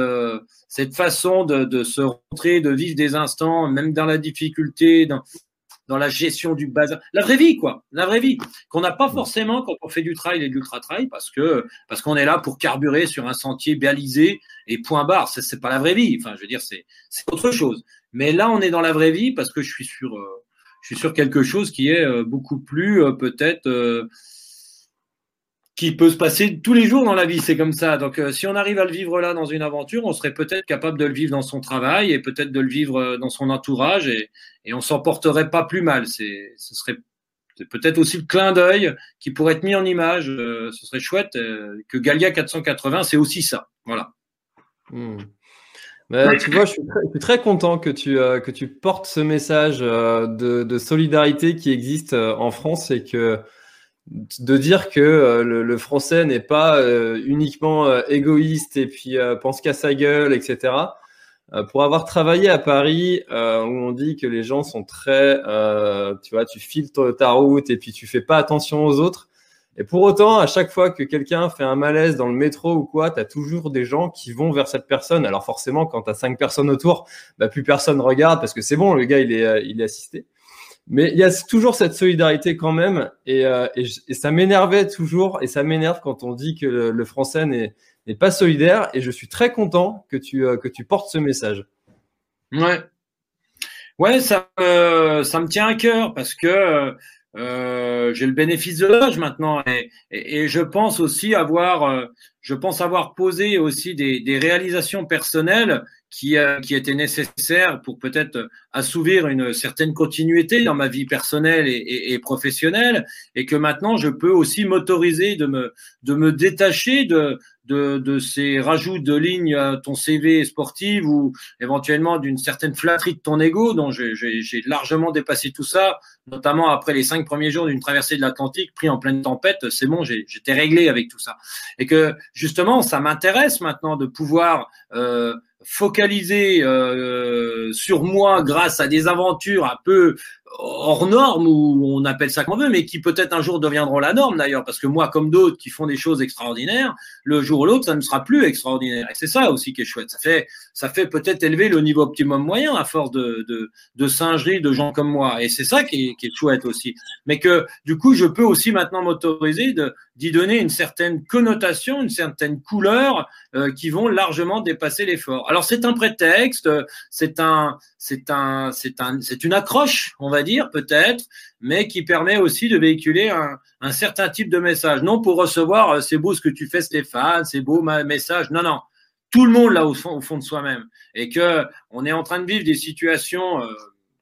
cette façon de, de, se rentrer, de vivre des instants, même dans la difficulté, dans, dans la gestion du bazar. La vraie vie, quoi. La vraie vie. Qu'on n'a pas forcément quand on fait du trail et de l'ultra-trail parce que, parce qu'on est là pour carburer sur un sentier balisé et point barre. C'est, c'est pas la vraie vie. Enfin, je veux dire, c'est, c'est autre chose. Mais là, on est dans la vraie vie parce que je suis sur, euh, je suis sur quelque chose qui est euh, beaucoup plus, euh, peut-être, qui peut se passer tous les jours dans la vie, c'est comme ça. Donc, euh, si on arrive à le vivre là dans une aventure, on serait peut-être capable de le vivre dans son travail et peut-être de le vivre euh, dans son entourage et, et on s'en porterait pas plus mal. C'est, ce serait peut-être aussi le clin d'œil qui pourrait être mis en image. Euh, ce serait chouette que Galia 480, c'est aussi ça. Voilà. Hmm. tu vois, je suis, très, content que tu, que tu portes ce message de, de solidarité qui existe en France et que de dire que euh, le, français n'est pas euh, uniquement euh, égoïste et puis pense qu'à sa gueule, etc. pour avoir travaillé à Paris, où on dit que les gens sont très, tu vois, tu filtres ta route et puis tu fais pas attention aux autres. Et pour autant, à chaque fois que quelqu'un fait un malaise dans le métro ou quoi, tu as toujours des gens qui vont vers cette personne. Alors forcément, quand tu as cinq personnes autour, bah, plus personne regarde parce que c'est bon, le gars, il est, il est assisté. Mais il y a toujours cette solidarité quand même, et, euh, et, ça m'énervait toujours, et ça m'énerve quand on dit que le, français n'est pas solidaire, et je suis très content que tu, euh, que tu portes ce message. Ouais, ouais, ça, euh, ça me tient à cœur parce que euh, j'ai le bénéfice de l'âge maintenant, et, et, je pense aussi avoir, je pense avoir posé aussi des, des réalisations personnelles qui, a, qui était nécessaire pour peut-être assouvir une certaine continuité dans ma vie personnelle et, et, et, professionnelle, et que maintenant je peux aussi m'autoriser de me, de me détacher de, de, de ces rajouts de lignes à ton CV sportive ou éventuellement d'une certaine flatterie de ton ego, dont j'ai largement dépassé tout ça, notamment après les cinq premiers jours d'une traversée de l'Atlantique pris en pleine tempête. C'est bon, j'étais réglé avec tout ça, et que justement ça m'intéresse maintenant de pouvoir euh, focaliser euh, sur moi grâce à des aventures un peu hors normes ou on appelle ça comme on veut, mais qui peut-être un jour deviendront la norme d'ailleurs, parce que moi, comme d'autres qui font des choses extraordinaires, le jour ou l'autre, ça ne sera plus extraordinaire. Et c'est ça aussi qui est chouette. Ça fait, ça fait peut-être élever le niveau optimum moyen à force de, de, de singerie de gens comme moi. Et c'est ça qui qui est chouette aussi. Mais que du coup, je peux aussi maintenant m'autoriser de, d'y donner une certaine connotation, une certaine couleur euh, qui vont largement dépasser l'effort. Alors c'est un prétexte, c'est un, c'est un, c'est un, c'est une accroche, on va dire peut-être, mais qui permet aussi de véhiculer un, un certain type de message. Non pour recevoir euh, c'est beau ce que tu fais Stéphane, c'est beau ma message. Non non, tout le monde là au fond, au fond de soi-même et que on est en train de vivre des situations. Euh,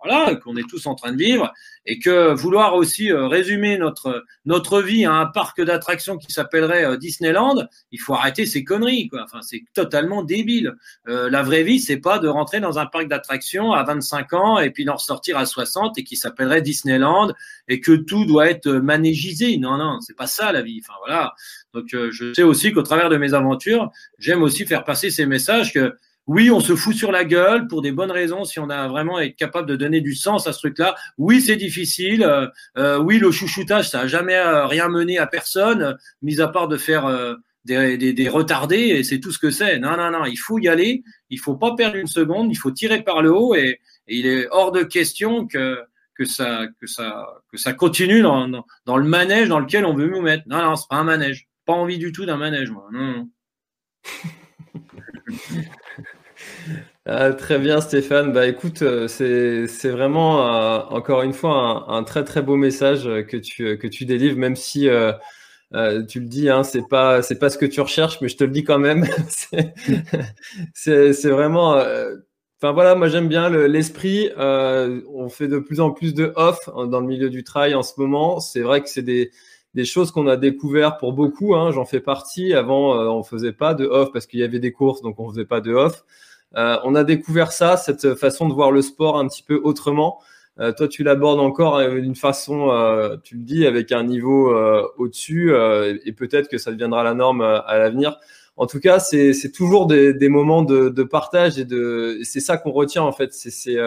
voilà, qu'on est tous en train de vivre, et que vouloir aussi euh, résumer notre notre vie à un parc d'attractions qui s'appellerait euh, Disneyland, il faut arrêter ces conneries, quoi. Enfin, c'est totalement débile. Euh, la vraie vie, c'est pas de rentrer dans un parc d'attractions à 25 ans et puis d'en ressortir à 60 et qui s'appellerait Disneyland et que tout doit être manégisé. Non, non, c'est pas ça la vie. Enfin voilà. Donc je sais aussi qu'au travers de mes aventures, j'aime aussi faire passer ces messages que oui, on se fout sur la gueule pour des bonnes raisons si on a vraiment être capable de donner du sens à ce truc-là. Oui, c'est difficile. Euh, euh, oui, le chouchoutage, ça a jamais euh, rien mené à personne, mis à part de faire des, retardés, et c'est tout ce que c'est. Non, non, non, il faut y aller. Il faut pas perdre une seconde. Il faut tirer par le haut, et, il est hors de question que ça que ça que ça continue dans, le manège dans lequel on veut nous mettre. Non, non, c'est pas un manège. Pas envie du tout d'un manège, moi. Non. [laughs] [laughs] Ah, très bien Stéphane, bah écoute, euh, c'est vraiment euh, encore une fois un, très très beau message que tu, que délivres, même si euh, tu le dis, hein, c'est pas pas ce que tu recherches, mais je te le dis quand même. [laughs] c'est vraiment, enfin voilà, moi j'aime bien l'esprit. on fait de plus en plus de off dans le milieu du trail en ce moment. C'est vrai que c'est des des choses qu'on a découvert pour beaucoup. Hein, J'en fais partie. Avant, on faisait pas de off parce qu'il y avait des courses, donc on faisait pas de off. Euh, on a découvert ça, cette façon de voir le sport un petit peu autrement. Euh, toi, tu l'abordes encore euh, d'une façon, tu le dis, avec un niveau au-dessus, et peut-être que ça deviendra la norme à l'avenir. En tout cas, c'est toujours des, moments de, partage et de, c'est ça qu'on retient en fait. C'est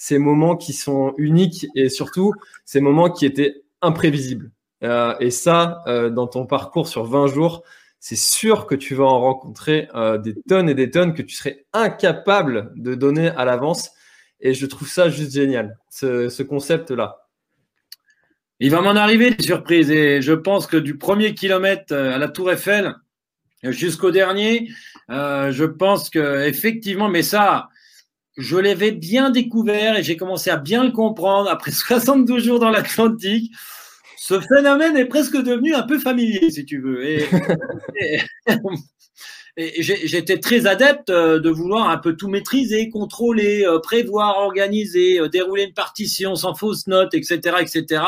ces moments qui sont uniques et surtout ces moments qui étaient imprévisibles. Et ça, dans ton parcours sur 20 jours, c'est sûr que tu vas en rencontrer euh, des tonnes et des tonnes que tu serais incapable de donner à l'avance. Et je trouve ça juste génial, ce, concept-là. Il va m'en arriver des surprises. Et je pense que du premier kilomètre euh, à la Tour Eiffel jusqu'au dernier, euh, je pense que effectivement, mais ça, je l'avais bien découvert et j'ai commencé à bien le comprendre après [laughs] 72 jours dans l'Atlantique ce phénomène est presque devenu un peu familier, si tu veux. Et, [laughs] j'étais très adepte euh, de vouloir un peu tout maîtriser, contrôler, euh, prévoir, organiser, euh, dérouler une partition sans fausse note, etc., etc.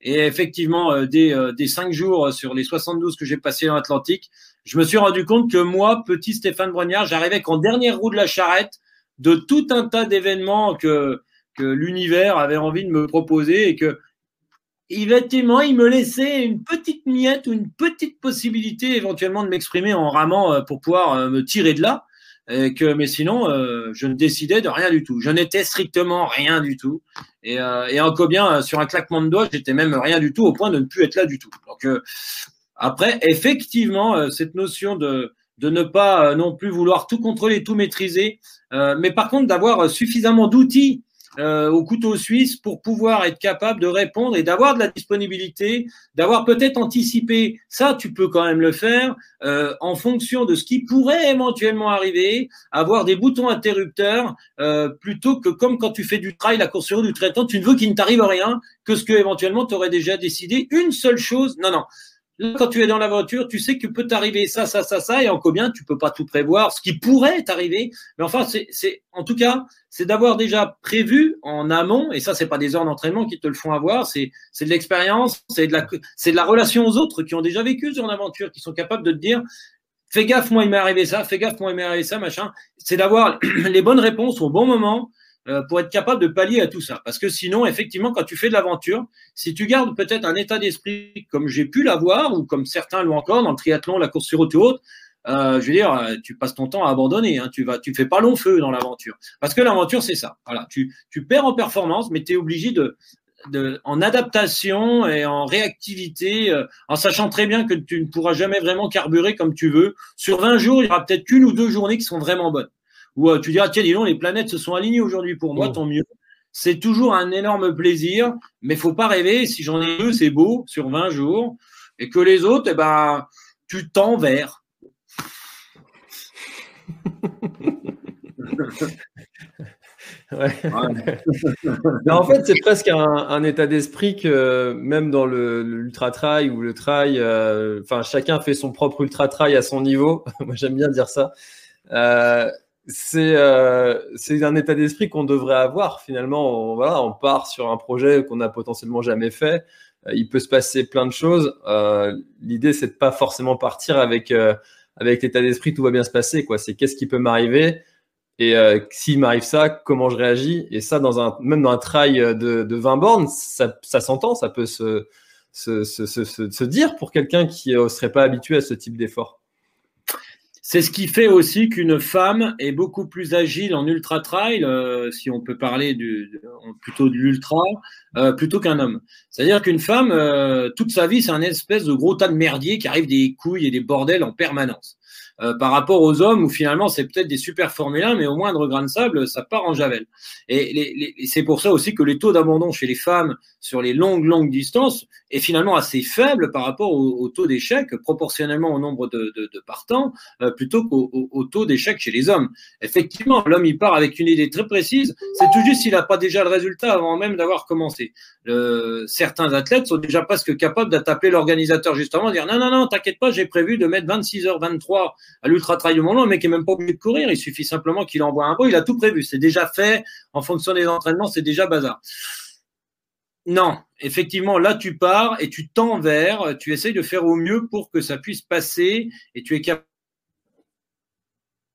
Et effectivement, des, des cinq jours sur les 72 que j'ai passés dans l'Atlantique, je me suis rendu compte que moi, petit Stéphane Brognard, j'arrivais qu'en dernière roue de la charrette de tout un tas d'événements que, que l'univers avait envie de me proposer et que effectivement, il me laissait une petite miette ou une petite possibilité éventuellement de m'exprimer en ramant euh, pour pouvoir euh, me tirer de là. Et que, mais sinon, euh, je ne décidais de rien du tout. Je n'étais strictement rien du tout. Et, et encore bien, sur un claquement de doigts, j'étais même rien du tout au point de ne plus être là du tout. Donc, après, effectivement, cette notion de, de ne pas non plus vouloir tout contrôler, tout maîtriser, mais par contre d'avoir suffisamment d'outils euh, au couteau suisse pour pouvoir être capable de répondre et d'avoir de la disponibilité, d'avoir peut-être anticipé. Ça, tu peux quand même le faire euh, en fonction de ce qui pourrait éventuellement arriver, avoir des boutons interrupteurs euh, plutôt que comme quand tu fais du trail, la course sur du traitement, tu ne veux qu'il ne t'arrive rien que ce que éventuellement tu aurais déjà décidé. Une seule chose, non, non. Là, quand tu es dans la voiture, tu sais que peut t'arriver ça, ça, ça, ça, et en combien tu peux pas tout prévoir, ce qui pourrait t'arriver. Mais enfin, c'est, en tout cas, c'est d'avoir déjà prévu en amont, et ça, c'est pas des heures d'entraînement qui te le font avoir, c'est, de l'expérience, c'est de la, c'est de la relation aux autres qui ont déjà vécu sur l'aventure, qui sont capables de te dire, fais gaffe, moi, il m'est arrivé ça, fais gaffe, moi, il m'est arrivé ça, machin. C'est d'avoir [clears throat] les bonnes réponses au bon moment, pour être capable de pallier à tout ça. Parce que sinon, effectivement, quand tu fais de l'aventure, si tu gardes peut-être un état d'esprit comme j'ai pu l'avoir, ou comme certains l'ont encore dans le triathlon, la course sur route et autres, euh, je veux dire, euh, tu passes ton temps à abandonner. Hein, tu vas, tu fais pas long feu dans l'aventure. Parce que l'aventure, c'est ça. Voilà, tu, tu perds en performance, mais tu es obligé de, de, en adaptation et en réactivité, euh, en sachant très bien que tu ne pourras jamais vraiment carburer comme tu veux. Sur 20 jours, il y aura peut-être qu'une ou deux journées qui sont vraiment bonnes où euh, tu diras, tiens, dis donc, les planètes se sont alignées aujourd'hui pour moi, mm. tant mieux. C'est toujours un énorme plaisir, mais faut pas rêver, si j'en ai deux, c'est beau, sur 20 jours, et que les autres, eh ben, tu t'en vers. [laughs] en fait, c'est presque un, état d'esprit que même dans l'ultra trail ou le trail, euh, enfin chacun fait son propre ultra trail à son niveau. [laughs] Moi, j'aime bien dire ça. Euh, c'est euh, c'est un état d'esprit qu'on devrait avoir finalement. On, voilà, on part sur un projet qu'on n'a potentiellement jamais fait. Euh, il peut se passer plein de choses. Euh, L'idée, c'est de pas forcément partir avec euh, avec l'état d'esprit tout va bien se passer. Quoi, c'est qu'est-ce qui peut m'arriver? Et euh, s'il m'arrive ça, comment je réagis? Et ça, dans un même dans un trail de, de 20 bornes, ça, ça s'entend, ça peut se se, se, se, se dire pour quelqu'un qui ne serait pas habitué à ce type d'effort. C'est ce qui fait aussi qu'une femme est beaucoup plus agile en ultra trail, euh, si on peut parler du, plutôt de l'ultra, euh, plutôt qu'un homme. C'est-à-dire qu'une femme, euh, toute sa vie, c'est un espèce de gros tas de merdier qui arrive des couilles et des bordels en permanence. Euh, par rapport aux hommes où finalement c'est peut-être des super Formule 1, mais au moindre grain de sable, ça part en javel. Et, c'est pour ça aussi que les taux d'abandon chez les femmes sur les longues, longues distances est finalement assez faible par rapport au, au taux d'échec, proportionnellement au nombre de, de, de partants, euh, plutôt qu'au au, taux d'échec chez les hommes. Effectivement, l'homme, il part avec une idée très précise, c'est tout juste s'il n'a pas déjà le résultat avant même d'avoir commencé. Le, certains athlètes sont déjà presque capables d'appeler l'organisateur justement, dire non, non, non, t'inquiète pas, j'ai prévu de mettre 26h23 à l'ultra trail du Mont Blanc, le mec est même pas obligé de courir, il suffit simplement qu'il envoie un bruit, il a tout prévu, c'est déjà fait, en fonction des entraînements, c'est déjà bazar. Non, effectivement, là tu pars et tu tends vers, tu essayes de faire au mieux pour que ça puisse passer et tu es capable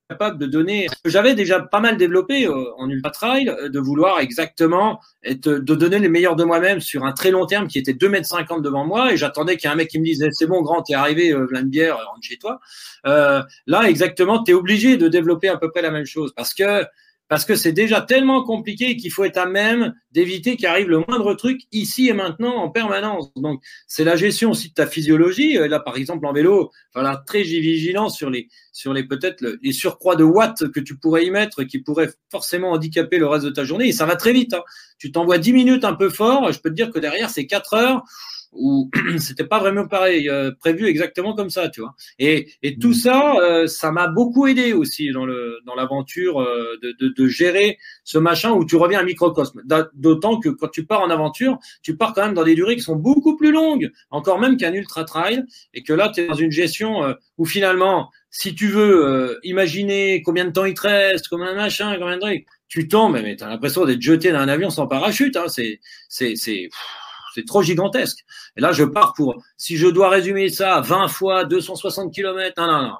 de donner. J'avais déjà pas mal développé euh, en ultra trail, euh, de vouloir exactement être, de donner les meilleurs de moi-même sur un très long terme qui était 2 mètres 50 devant moi et j'attendais qu'il y ait un mec qui me dise c'est bon grand t'es arrivé euh, plein de bière rentre chez toi. Euh, là exactement t'es obligé de développer à peu près la même chose parce que parce que c'est déjà tellement compliqué qu'il faut être à même d'éviter qu'arrive le moindre truc ici et maintenant en permanence. Donc, c'est la gestion aussi de ta physiologie. Euh, là, par exemple, en vélo, voilà, très vigilant sur les, sur les peut-être les surcroît de watts que tu pourrais y mettre, qui pourraient forcément handicaper le reste de ta journée. Et ça va très vite. Hein. Tu t'envoies 10 minutes un peu fort, je peux te dire que derrière, c'est 4 heures où [clears throat] c'était pas vraiment pareil, euh, prévu exactement comme ça, tu vois. Et, et tout mm. ça, euh, ça m'a beaucoup aidé aussi dans le dans l'aventure euh, de, de, de, gérer ce machin où tu reviens à microcosme. D'autant que quand tu pars en aventure, tu pars quand même dans des durées qui sont beaucoup plus longues, encore même qu'un ultra trail, et que là, tu es dans une gestion où finalement, si tu veux imaginer combien de temps il te reste, combien de machin, combien de trucs, tu tombes, mais tu as l'impression d'être jeté dans un avion sans parachute. Hein, c'est c'est c'est c'est trop gigantesque. Et là, je pars pour, si je dois résumer ça 20 fois 260 km, non, non, non.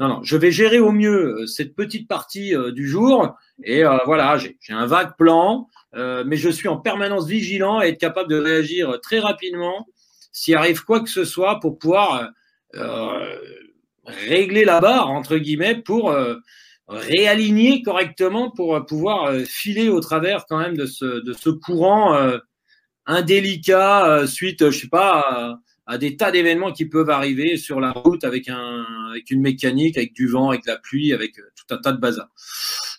Non, non, je vais gérer au mieux euh, cette petite partie euh, du jour. Et euh, voilà, j'ai un vague plan, mais je suis en permanence vigilant et être capable de réagir très rapidement s'il arrive quoi que ce soit pour pouvoir régler la barre, entre guillemets, pour réaligner correctement, pour pouvoir filer au travers quand même de ce, de ce courant indélicat euh, suite, je sais pas, à, des tas d'événements qui peuvent arriver sur la route avec un, avec une mécanique, avec du vent, avec la pluie, avec euh, tout un tas de bazar.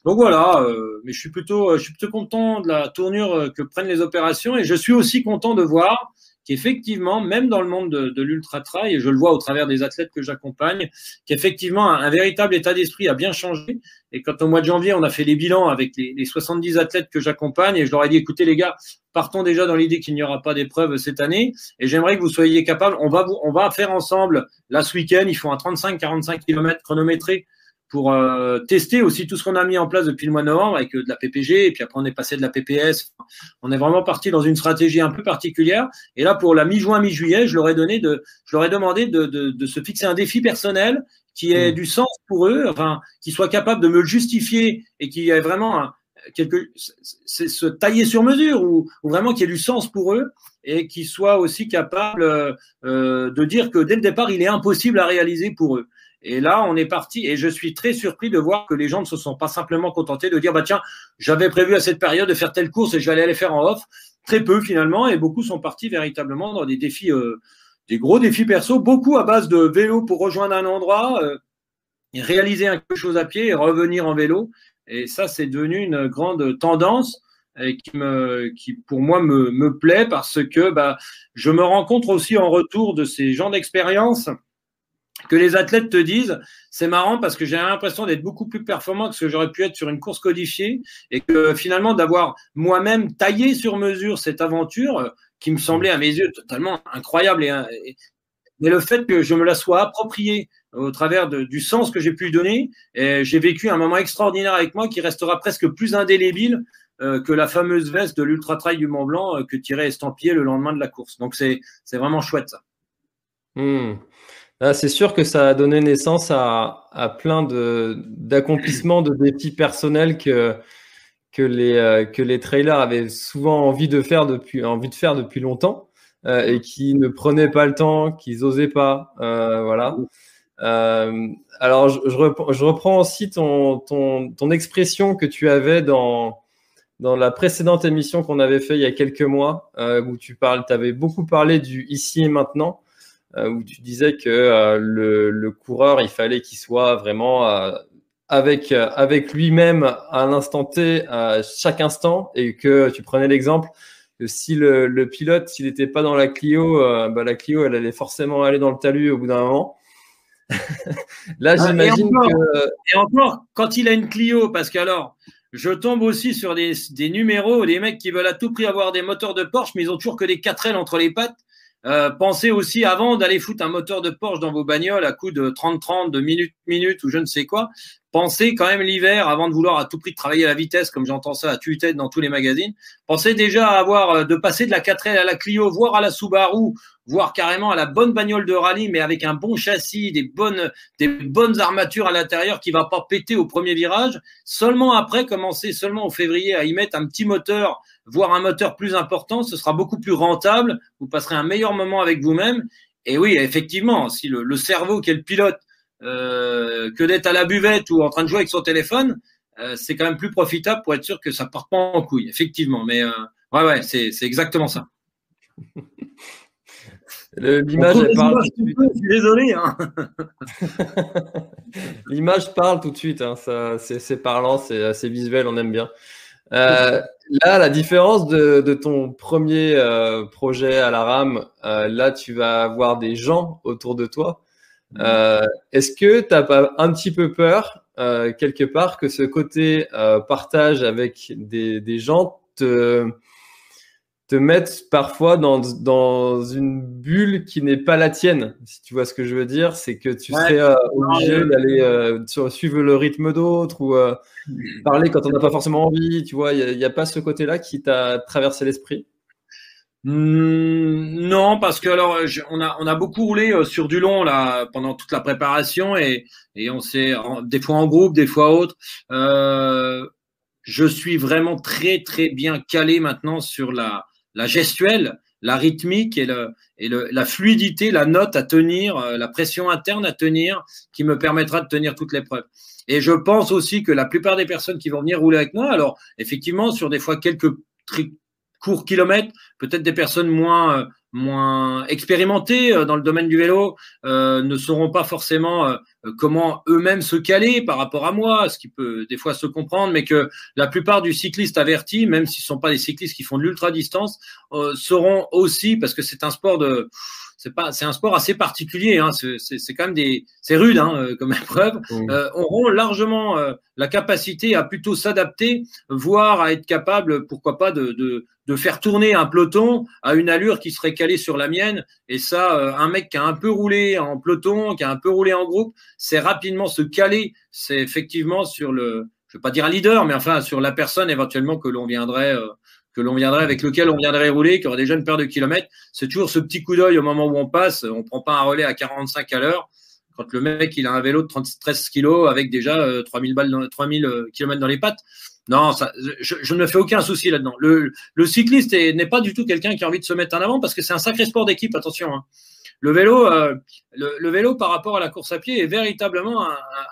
Donc voilà, euh, mais je suis plutôt, je suis plutôt content de la tournure que prennent les opérations et je suis aussi content de voir qu'effectivement, même dans le monde de, l'ultra-trail, et je le vois au travers des athlètes que j'accompagne, qu'effectivement, un, véritable état d'esprit a bien changé. Et quand au mois de janvier, on a fait les bilans avec les, les 70 athlètes que j'accompagne, et je leur ai dit, écoutez les gars, partons déjà dans l'idée qu'il n'y aura pas d'épreuve cette année, et j'aimerais que vous soyez capables, on va, on va faire ensemble, là ce week-end, ils font un 35-45 km chronométré, pour euh, tester aussi tout ce qu'on a mis en place depuis le mois de novembre avec euh, de la PPG et puis après on est passé de la PPS. On est vraiment parti dans une stratégie un peu particulière. Et là pour la mi-juin, mi-juillet, je leur ai donné de, je leur ai demandé de, de, de se fixer un défi personnel qui ait mmh. du sens pour eux, enfin qui soit capable de me le justifier et qui ait vraiment un, quelque, c'est se tailler sur mesure ou, ou vraiment qui ait du sens pour eux et qui soit aussi capable euh, de dire que dès le départ il est impossible à réaliser pour eux. Et là, on est parti. Et je suis très surpris de voir que les gens ne se sont pas simplement contentés de dire, bah tiens, j'avais prévu à cette période de faire telle course et je vais aller les faire en off. Très peu finalement. Et beaucoup sont partis véritablement dans des défis, euh, des gros défis perso, beaucoup à base de vélo pour rejoindre un endroit, euh, réaliser quelque chose à pied et revenir en vélo. Et ça, c'est devenu une grande tendance qui me, qui pour moi me, me plaît parce que bah, je me rencontre aussi en retour de ces gens d'expérience que les athlètes te disent, c'est marrant parce que j'ai l'impression d'être beaucoup plus performant que ce que j'aurais pu être sur une course codifiée et que finalement d'avoir moi-même taillé sur mesure cette aventure euh, qui me semblait à mes yeux totalement incroyable et, mais le fait que je me la sois appropriée au travers du sens que j'ai pu donner, j'ai vécu un moment extraordinaire avec moi qui restera presque plus indélébile euh, que la fameuse veste de l'Ultra Trail du Mont Blanc euh, que tirait Estampillé le lendemain de la course. Donc c'est vraiment chouette. Hmm. Ah, c'est sûr que ça a donné naissance à, plein d'accomplissements, de, défis personnels que, que, les, euh, que les trailers avaient souvent envie de faire depuis, longtemps et qui ne prenaient pas le temps, qu'ils n'osaient pas. voilà. alors, je, je, reprends, aussi ton, expression que tu avais dans, la précédente émission qu'on avait fait il y a quelques mois, euh, où tu parles, avais beaucoup parlé du ici et maintenant, euh, où tu disais que euh, le, le, coureur, il fallait qu'il soit vraiment avec, avec lui-même à l'instant T, à chaque instant, et que tu prenais l'exemple que si le, le pilote, s'il n'était pas dans la Clio, bah, la Clio, elle allait forcément aller dans le talus au bout d'un moment. [laughs] Là, ah, j'imagine que. Et encore, quand il a une Clio, parce qu'alors, je tombe aussi sur des, des, numéros, des mecs qui veulent à tout prix avoir des moteurs de Porsche, mais ils ont toujours que des 4L entre les pattes. Euh, pensez aussi avant d'aller foutre un moteur de Porsche dans vos bagnoles à coup de 30-30, de minute-minute ou je ne sais quoi. Pensez quand même l'hiver, avant de vouloir à tout prix travailler à la vitesse, comme j'entends ça à tue-tête dans tous les magazines. Pensez déjà à avoir, euh, de passer de la 4L à la Clio, voire à la Subaru, voire carrément à la bonne bagnole de rallye, mais avec un bon châssis, des bonnes, des bonnes armatures à l'intérieur qui va pas péter au premier virage. Seulement après, commencer seulement au février à y mettre un petit moteur, voire un moteur plus important, ce sera beaucoup plus rentable. Vous passerez un meilleur moment avec vous-même. Et oui, effectivement, si le, le cerveau qui est le pilote que d'être à la buvette ou en train de jouer avec son téléphone, euh, c'est quand même plus profitable pour être sûr que ça part pas en couille, effectivement. Mais euh, ouais, ouais, c'est, c'est exactement ça. [laughs] L'image parle. Tout de suite. désolé. Hein. [laughs] L'image parle tout de suite. Hein. Ça, c'est, c'est parlant, c'est assez visuel, on aime bien. Euh, là, la différence de, de ton premier euh, projet à la rame, euh, là, tu vas avoir des gens autour de toi euh, est-ce que tu n'as pas un petit peu peur, euh, quelque part, que ce côté euh, partage avec des, des gens te, te mette parfois dans, dans une bulle qui n'est pas la tienne, si tu vois ce que je veux dire, c'est que tu serais obligé d'aller suivre le rythme d'autres ou parler quand on n'a pas forcément envie, tu vois, il n'y a, a, pas ce côté-là qui t'a traversé l'esprit? Hmm, non, parce que alors on a on a beaucoup roulé euh, sur du long là pendant toute la préparation et et on s'est des fois en groupe, des fois autre. Euh, je suis vraiment très très bien calé maintenant sur la la gestuelle, la rythmique et le et le, la fluidité, la note à tenir, euh, la pression interne à tenir, qui me permettra de tenir toutes les preuves. Et je pense aussi que la plupart des personnes qui vont venir rouler avec moi, alors effectivement sur des fois quelques courts kilomètres, peut-être des personnes moins euh, moins expérimentées euh, dans le domaine du vélo euh, ne sauront pas forcément comment eux-mêmes se caler par rapport à moi, ce qui peut des fois se comprendre, mais que la plupart du cycliste averti, même s'ils ne sont pas des cyclistes qui font de l'ultra distance, sauront aussi parce que c'est un sport de c'est pas, c'est un sport assez particulier. Hein, c'est quand même des, c'est rude hein, euh, comme [laughs] épreuve. Euh, auront largement euh, la capacité à plutôt s'adapter, voire à être capable, pourquoi pas, de, de, de, faire tourner un peloton à une allure qui serait calée sur la mienne. Et ça, euh, un mec qui a un peu roulé en peloton, qui a un peu roulé en groupe, c'est rapidement se caler. C'est effectivement sur le, je vais pas dire un leader, mais enfin sur la personne éventuellement que l'on viendrait que l'on viendrait, avec lequel on viendrait rouler, qui aurait déjà une paire de kilomètres. C'est toujours ce petit coup d'œil au moment où on passe. On prend pas un relais à 45 à l'heure. Quand le mec, il a un vélo de 13 kilos avec déjà 3000 euh, balles dans, 3000 euh, kilomètres dans les pattes. Non, ça, je, ne me fais aucun souci là-dedans. Le, cycliste n'est pas du tout quelqu'un qui a envie de se mettre en avant parce que c'est un sacré sport d'équipe, attention. Hein. Le vélo, euh, le, vélo par rapport à la course à pied est véritablement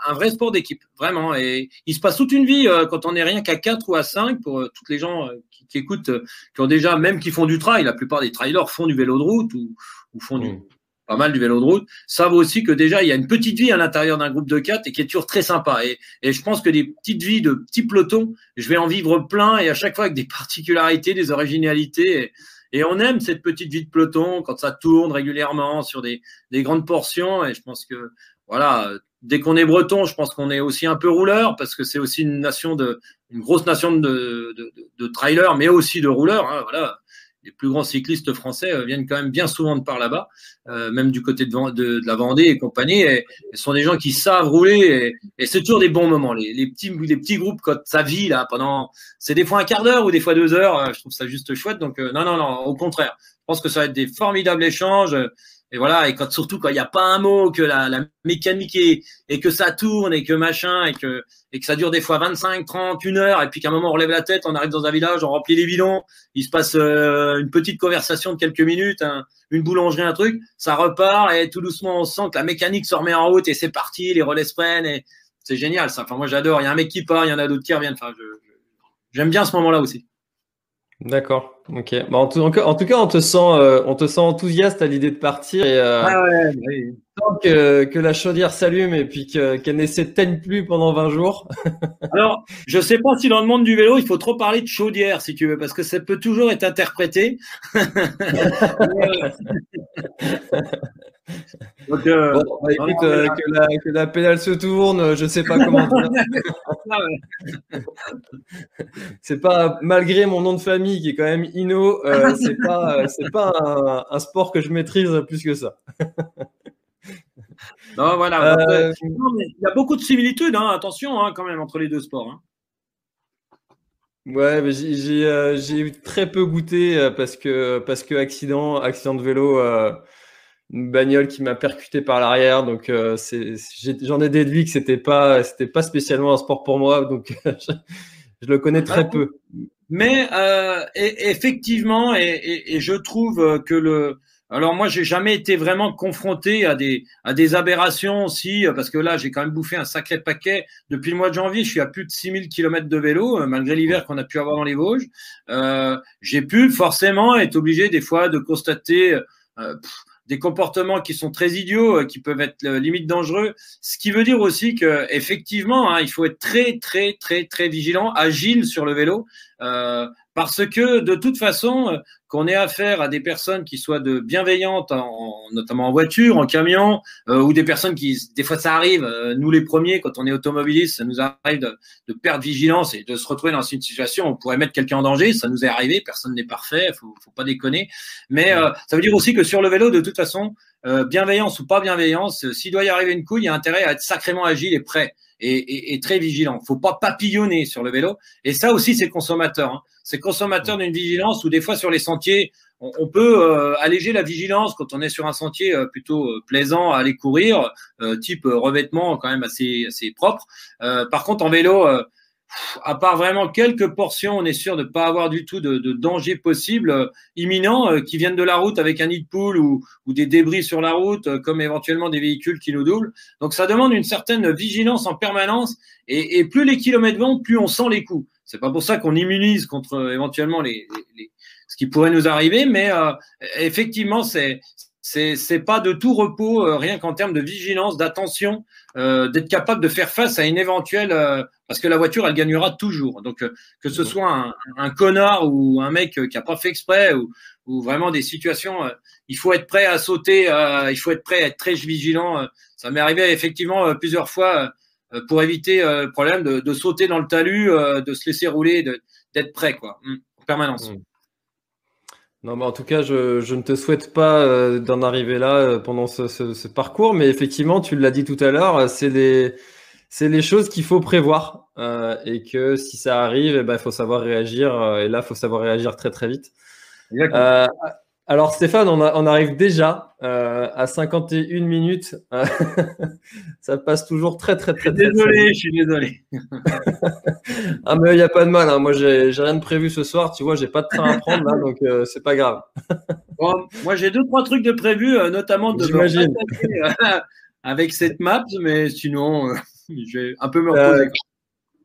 un, vrai sport d'équipe, vraiment. Et il se passe toute une vie quand on n'est rien qu'à 4 ou à 5 pour toutes les gens qui écoutent, euh, qui ont déjà, même qui font du trail, la plupart des trailers font du vélo de route ou, font du, mm. Pas mal du vélo de route, savent aussi que déjà il y a une petite vie à l'intérieur d'un groupe de quatre et qui est toujours très sympa. Et, et je pense que des petites vies de petits pelotons, je vais en vivre plein et à chaque fois avec des particularités, des originalités. Et, on aime cette petite vie de peloton quand ça tourne régulièrement sur des, des grandes portions. Et je pense que voilà, dès qu'on est breton, je pense qu'on est aussi un peu rouleur parce que c'est aussi une nation de, une grosse nation de, de, de, trailers, mais aussi de rouleurs. Hein, voilà, les plus grands cyclistes français euh, viennent quand même bien souvent de par là-bas, euh, même du côté de, la Vendée et compagnie. Ce sont des gens qui savent rouler et, c'est toujours des bons moments. Les, les, petits, les petits groupes, quand ça vit là pendant, c'est des fois un quart d'heure ou des fois deux heures. Euh, je trouve ça juste chouette. Donc non, non, non, au contraire. Je pense que ça va être des formidables échanges. Et voilà, et quand surtout quand il n'y a pas un mot, que la, la mécanique est, et que ça tourne et que machin et que et que ça dure des fois 25, 30, une heure, et puis qu'à un moment on relève la tête, on arrive dans un village, on remplit les bidons, il se passe euh, une petite conversation de quelques minutes, une boulangerie, un truc, ça repart et tout doucement on sent que la mécanique se remet en route et c'est parti, les relais se prennent et c'est génial ça. Enfin moi j'adore, il y a un mec qui part, il y en a d'autres qui reviennent. Enfin j'aime bien ce moment-là aussi. D'accord. Ok. Bah, en, tout, en, tout, cas, on te sent, euh, on te sent enthousiaste à l'idée de partir. Et, euh, ah ouais. Tant que, que, la chaudière s'allume et puis qu'elle ne s'éteigne plus pendant 20 jours. [laughs] Alors, je sais pas si dans le monde du vélo, il faut trop parler de chaudière, si tu veux, parce que ça peut toujours être interprété. [laughs] [laughs] Donc, euh, bah, écoute, euh, que, la, que, la, pédale se tourne, je sais pas comment. Ah [laughs] c'est pas malgré mon nom de famille qui est quand même Ino, euh, c'est pas c'est pas un, un, sport que je maîtrise plus que ça. non, voilà. Euh, il y a beaucoup de similitudes, hein, attention hein, quand même entre les deux sports. Hein. Ouais, j'ai très peu goûté parce que parce que accident accident de vélo une bagnole qui m'a percuté par l'arrière. Donc, euh, j'en ai, déduit que c'était pas, c'était pas spécialement un sport pour moi. Donc, [laughs] je, le connais très peu. Mais euh, effectivement, et, et, je trouve que le, alors moi, j'ai jamais été vraiment confronté à des à des aberrations aussi, parce que là, j'ai quand même bouffé un sacré paquet depuis le mois de janvier. Je suis à plus de 6000 km de vélo, euh, malgré l'hiver qu'on a pu avoir dans les Vosges. Euh, j'ai pu forcément être obligé des fois de constater euh, des comportements qui sont très idiots, euh, qui peuvent être euh, limite dangereux. Ce qui veut dire aussi que effectivement, hein, il faut être très très très très vigilant, agile sur le vélo. Euh, parce que de toute façon, euh, qu'on ait affaire à des personnes qui soient de bienveillantes, en, notamment en voiture, en camion, euh, ou des personnes qui, des fois ça arrive, euh, nous les premiers, quand on est automobiliste, ça nous arrive de, de, perdre vigilance et de se retrouver dans une situation où on pourrait mettre quelqu'un en danger. Ça nous est arrivé, personne n'est parfait, faut, faut pas déconner. Mais ça veut dire aussi que sur le vélo, de toute façon, bienveillance ou pas bienveillance, s'il doit y arriver une couille, il y a intérêt à être sacrément agile et prêt et, et, très vigilant. Faut pas papillonner sur le vélo. Et ça aussi, c'est consommateur. Hein. C'est consommateur d'une vigilance où des fois sur les sentiers, on, peut euh, alléger la vigilance quand on est sur un sentier euh, plutôt euh, plaisant à aller courir, type revêtement quand même assez assez propre. par contre, en vélo à part vraiment quelques portions, on est sûr de ne pas avoir du tout de, danger possible euh, imminent euh, qui viennent de la route avec un nid de poule ou, des débris sur la route, euh, comme éventuellement des véhicules qui nous doublent. Donc ça demande une certaine vigilance en permanence et, plus les kilomètres vont, plus on sent les coups. C'est pas pour ça qu'on immunise contre éventuellement ce qui pourrait nous arriver, mais effectivement c'est c'est pas de tout repos, rien qu'en termes de vigilance, d'attention, d'être capable de faire face à une éventuelle parce que la voiture, elle gagnera toujours. Donc, euh, que ce soit un, un connard ou un mec euh, qui a pas fait exprès ou, ou vraiment des situations, euh, il faut être prêt à sauter, il faut être prêt à être très vigilant. Ça m'est arrivé effectivement plusieurs fois pour éviter le problème de, de, sauter dans le talus, de se laisser rouler, d'être prêt, quoi, hum, en permanence. Hum. Non, mais en tout cas, je, je ne te souhaite pas d'en arriver là pendant ce, ce, ce, parcours, mais effectivement, tu l'as dit tout à l'heure, c'est des c'est les choses qu'il faut prévoir euh, et que si ça arrive, il eh ben, faut savoir réagir. Euh, et là, il faut savoir réagir très très vite. Euh, alors Stéphane, on, on, arrive déjà euh, à 51 minutes. [laughs] ça passe toujours très très très. très désolé, je suis désolé. [laughs] ah mais il n'y a pas de mal. Hein. Moi, j'ai rien de prévu ce soir. Tu vois, j'ai pas de train à prendre là, donc euh, c'est pas grave. [laughs] bon, moi, j'ai deux trois trucs de prévu, notamment de. J'imagine. avec cette map, mais sinon. Je vais un peu me reposer. Euh,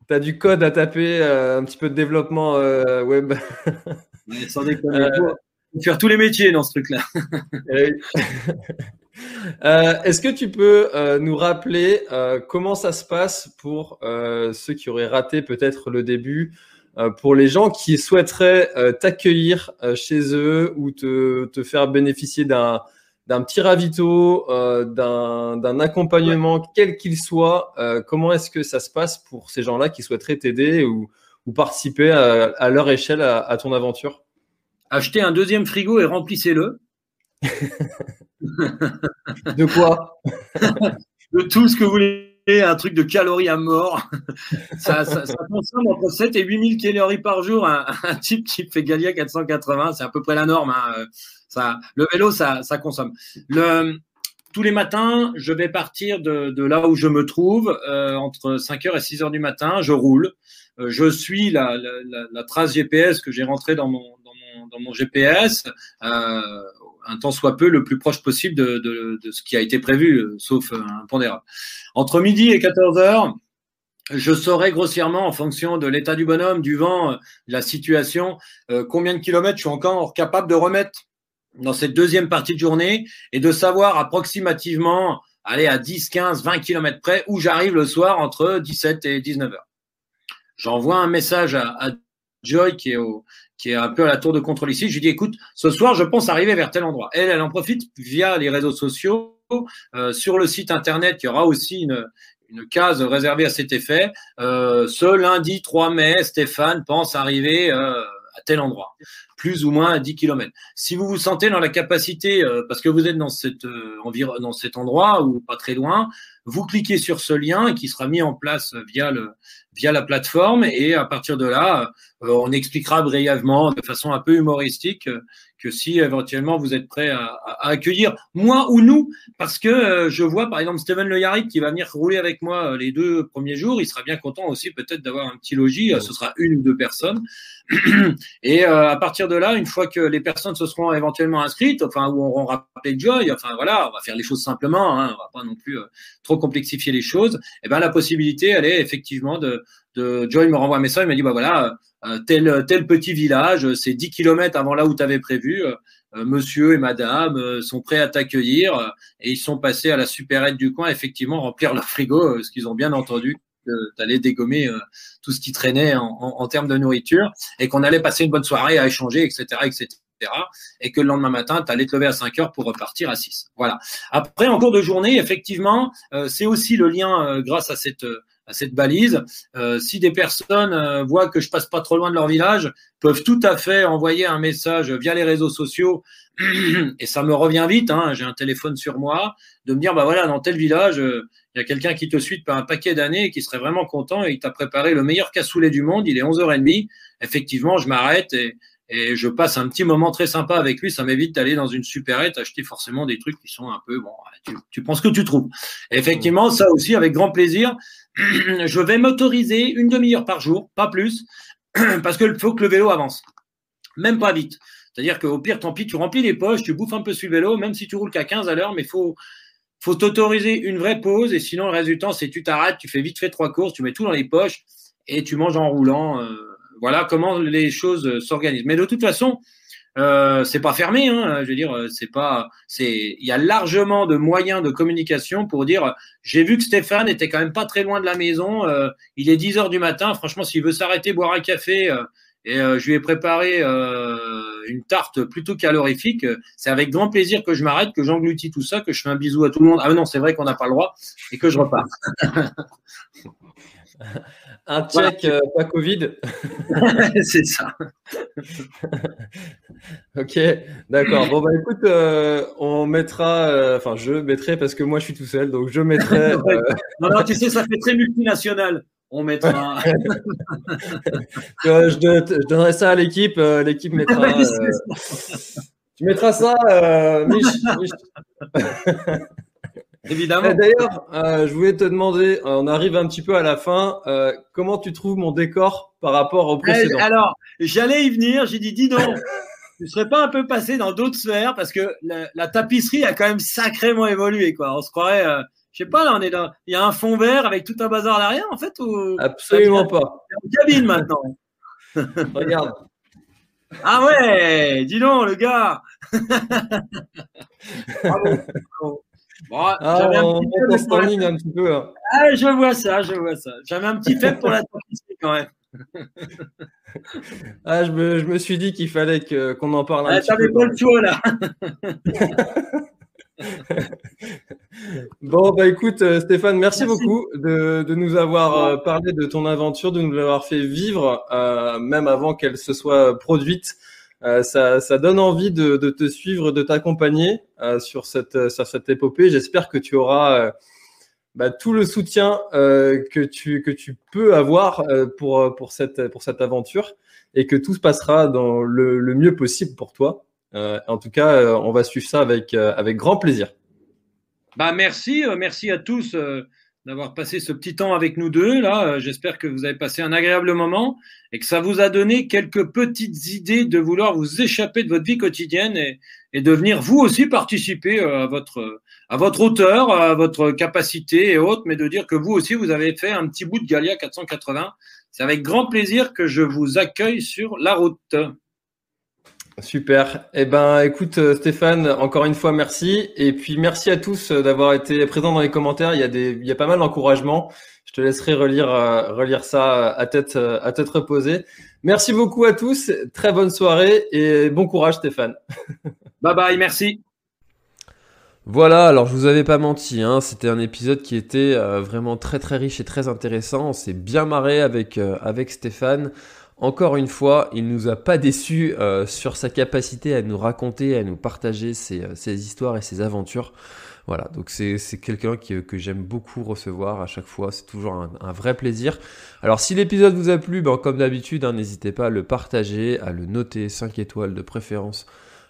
tu as du code à taper, euh, un petit peu de développement euh, web. sans déconner. Faire tous les métiers dans ce truc-là. [laughs] Est-ce que tu peux nous rappeler comment ça se passe pour ceux qui auraient raté peut-être le début, pour les gens qui souhaiteraient t'accueillir chez eux ou te, te faire bénéficier d'un d'un petit ravito, euh, d'un accompagnement, quel qu'il soit, euh, comment est-ce que ça se passe pour ces gens-là qui souhaiteraient t'aider ou, ou, participer à, leur échelle à, ton aventure? Achetez un deuxième frigo et remplissez-le. [laughs] de quoi? De tout ce que vous voulez un truc de calories à mort. ça, consomme entre 7 et 8000 calories par jour. Un, type qui fait Galia 480, c'est à peu près la norme. Hein. Ça, le vélo, ça, ça consomme. Le, tous les matins, je vais partir de, de là où je me trouve, euh, entre 5h et 6h du matin, je roule. Euh, je suis la, la, la, trace GPS que j'ai rentrée dans mon, dans mon GPS, euh, un temps soit peu le plus proche possible de, ce qui a été prévu, euh, sauf un pondérable. Entre midi et 14 heures, je saurai grossièrement, en fonction de l'état du bonhomme, du vent, de la situation, euh, combien de kilomètres je suis encore capable de remettre dans cette deuxième partie de journée et de savoir approximativement, aller à 10, 15, 20 kilomètres près, où j'arrive le soir entre 17 et 19 heures. J'envoie un message à Joy qui est au, qui est un peu à la tour de contrôle ici. Je lui dis, écoute, ce soir, je pense arriver vers tel endroit. Elle, elle en profite via les réseaux sociaux. Euh, sur le site internet, il y aura aussi une, une case réservée à cet effet. Euh, ce lundi 3 mai, Stéphane pense arriver euh, à tel endroit, plus ou moins à 10 km. Si vous vous sentez dans la capacité, euh, parce que vous êtes dans, cette, euh, dans cet endroit ou pas très loin, vous cliquez sur ce lien qui sera mis en place via, le, via la plateforme et à partir de là, euh, on expliquera brièvement, de façon un peu humoristique, que si éventuellement vous êtes prêt à, accueillir moi ou nous, parce que euh, je vois par exemple Steven Le Yarik qui va venir rouler avec moi euh, les deux premiers jours, il sera bien content aussi peut-être d'avoir un petit logis, ce sera une ou deux personnes. [clears throat] Et à partir de là, une fois que les personnes se seront éventuellement inscrites, enfin ou auront rappelé Joy, enfin voilà, on va faire les choses simplement, hein, on va pas non plus trop complexifier les choses. Et eh ben la possibilité, elle est effectivement de de Joy me renvoie un message, il m'a dit bah voilà, euh, tel tel petit village, c'est 10 kilomètres avant là où tu avais prévu. Euh, euh, monsieur et madame sont prêts à t'accueillir et ils sont passés à la supérette du coin effectivement remplir leur frigo parce qu'ils ont bien entendu que tu allais dégommer tout ce qui traînait en, en, termes de nourriture et qu'on allait passer une bonne soirée à échanger, etc., etc. Et que le lendemain matin, tu allais te lever à 5 heures pour repartir à 6. Voilà. Après, en cours de journée, effectivement, c'est aussi le lien grâce à cette à cette balise. Euh, si des personnes euh, voient que je passe pas trop loin de leur village, peuvent tout à fait envoyer un message via les réseaux sociaux [clears throat] et ça me revient vite. Hein, J'ai un téléphone sur moi de me dire bah voilà dans tel village euh, il y a quelqu'un qui te suit depuis un paquet d'années et qui serait vraiment content et il t'a préparé le meilleur cassoulet du monde. Il est 11h30. Effectivement, je m'arrête et, je passe un petit moment très sympa avec lui. Ça m'évite d'aller dans une supérette acheter forcément des trucs qui sont un peu bon. Tu, tu prends ce que tu trouves. effectivement, ça aussi avec grand plaisir. [clears throat] je vais m'autoriser une demi-heure par jour, pas plus, [clears throat] parce qu'il faut que le vélo avance. Même pas vite. C'est-à-dire qu'au pire, tant pis, tu remplis les poches, tu bouffes un peu sur le vélo, même si tu roules qu'à 15 à l'heure, mais faut faut t'autoriser une vraie pause et sinon le résultat c'est tu t'arrêtes, tu fais vite fait trois courses, tu mets tout dans les poches et tu manges en roulant. Euh, voilà comment les choses s'organisent. Mais de toute façon, euh, c'est pas fermé, hein, je veux dire, c'est pas, c'est, il y a largement de moyens de communication pour dire, j'ai vu que Stéphane était quand même pas très loin de la maison, euh, il est 10 heures du matin, franchement, s'il veut s'arrêter boire un café, euh, et euh, je lui ai préparé une tarte plutôt calorifique, c'est avec grand plaisir que je m'arrête, que j'engloutis tout ça, que je fais un bisou à tout le monde. Ah non, c'est vrai qu'on n'a pas le droit, et que je repars. [laughs] [laughs] Un check, euh, pas Covid. [laughs] c'est ça. [laughs] ok, d'accord. Bon, bah écoute, euh, on mettra, euh, enfin, je mettrai parce que moi je suis tout seul, donc je mettrai. non, non, tu sais, ça fait très multinational. On mettra. je, je, donnerai ça à l'équipe. l'équipe mettra. tu mettras ça, Mich. Évidemment. Eh, d'ailleurs, euh, je voulais te demander, euh, on arrive un petit peu à la fin, euh, comment tu trouves mon décor par rapport au précédent? Alors, j'allais y venir, j'ai dit, dis donc, [laughs] tu serais pas un peu passé dans d'autres sphères parce que la, tapisserie a quand même sacrément évolué, quoi. On se croirait, je sais pas, là, on est dans, il y a un fond vert avec tout un bazar derrière, en fait, ou? Absolument pas. une cabine maintenant. [laughs] Regarde. Ah ouais, dis donc, le gars. [laughs] bravo. Bon, ah, standing un petit peu. Hein. Ah, je vois ça, je vois ça. J'avais un petit fait pour la tapisserie quand même. ah, je me, je me suis dit qu'il fallait que, qu'on en parle un ah, petit peu. pas le choix là. [laughs] bon, bah écoute, euh, Stéphane, merci, beaucoup de, de, nous avoir euh, parlé de ton aventure, de nous l'avoir fait vivre, euh, même avant qu'elle se soit produite. Ça, ça, donne envie de, te suivre, de t'accompagner sur, cette, sur cette épopée. J'espère que tu auras bah, tout le soutien que, tu, peux avoir pour, cette, aventure et que tout se passera dans le, le mieux possible pour toi. en tout cas, on va suivre ça avec, avec grand plaisir. Bah merci, merci à tous d'avoir passé ce petit temps avec nous deux. Là, euh, j'espère que vous avez passé un agréable moment et que ça vous a donné quelques petites idées de vouloir vous échapper de votre vie quotidienne et, et de venir vous aussi participer euh, à votre à votre hauteur, à votre capacité et autres, mais de dire que vous aussi vous avez fait un petit bout de Galia 480. C'est avec grand plaisir que je vous accueille sur la route. Super. Eh ben, écoute, euh, Stéphane, encore une fois, merci. Et puis, merci à tous euh, d'avoir été présents dans les commentaires. Il y a des, il y a pas mal d'encouragement. Je te laisserai relire, euh, relire ça à tête, à tête reposée. Merci beaucoup à tous. Très bonne soirée et bon courage, Stéphane. [laughs] Bye bye. Merci. Voilà, alors je vous avais pas menti, hein, c'était un épisode qui était vraiment très très riche et très intéressant. On s'est bien marré avec, avec Stéphane. Encore une fois, il nous a pas déçus euh, sur sa capacité à nous raconter, à nous partager ses, euh, histoires et ses aventures. Voilà, donc c'est quelqu'un que j'aime beaucoup recevoir à chaque fois, c'est toujours un, vrai plaisir. Alors si l'épisode vous a plu, ben, comme d'habitude, hein, n'hésitez pas à le partager, à le noter 5 étoiles de préférence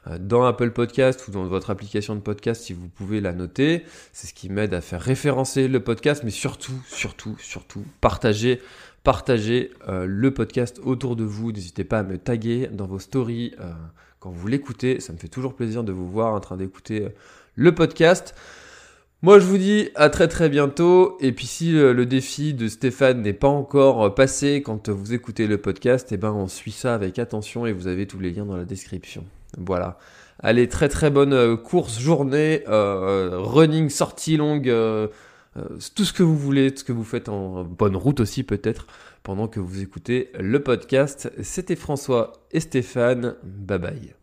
euh, dans Apple Podcast ou dans votre application de podcast si vous pouvez la noter. C'est ce qui m'aide à faire référencer le podcast, mais surtout, surtout, surtout, partager partagez euh, le podcast autour de vous. N'hésitez pas à me taguer dans vos stories euh, quand vous l'écoutez. Ça me fait toujours plaisir de vous voir en train d'écouter euh, le podcast. Moi, je vous dis à très très bientôt. Et puis, si le, défi de Stéphane n'est pas encore passé quand vous écoutez le podcast, eh ben, on suit ça avec attention et vous avez tous les liens dans la description. Voilà. Allez, très très bonne course, journée, running, sortie longue euh, tout ce que vous voulez, ce que vous faites en bonne route aussi peut-être pendant que vous écoutez le podcast. C'était François et Stéphane. Bye bye.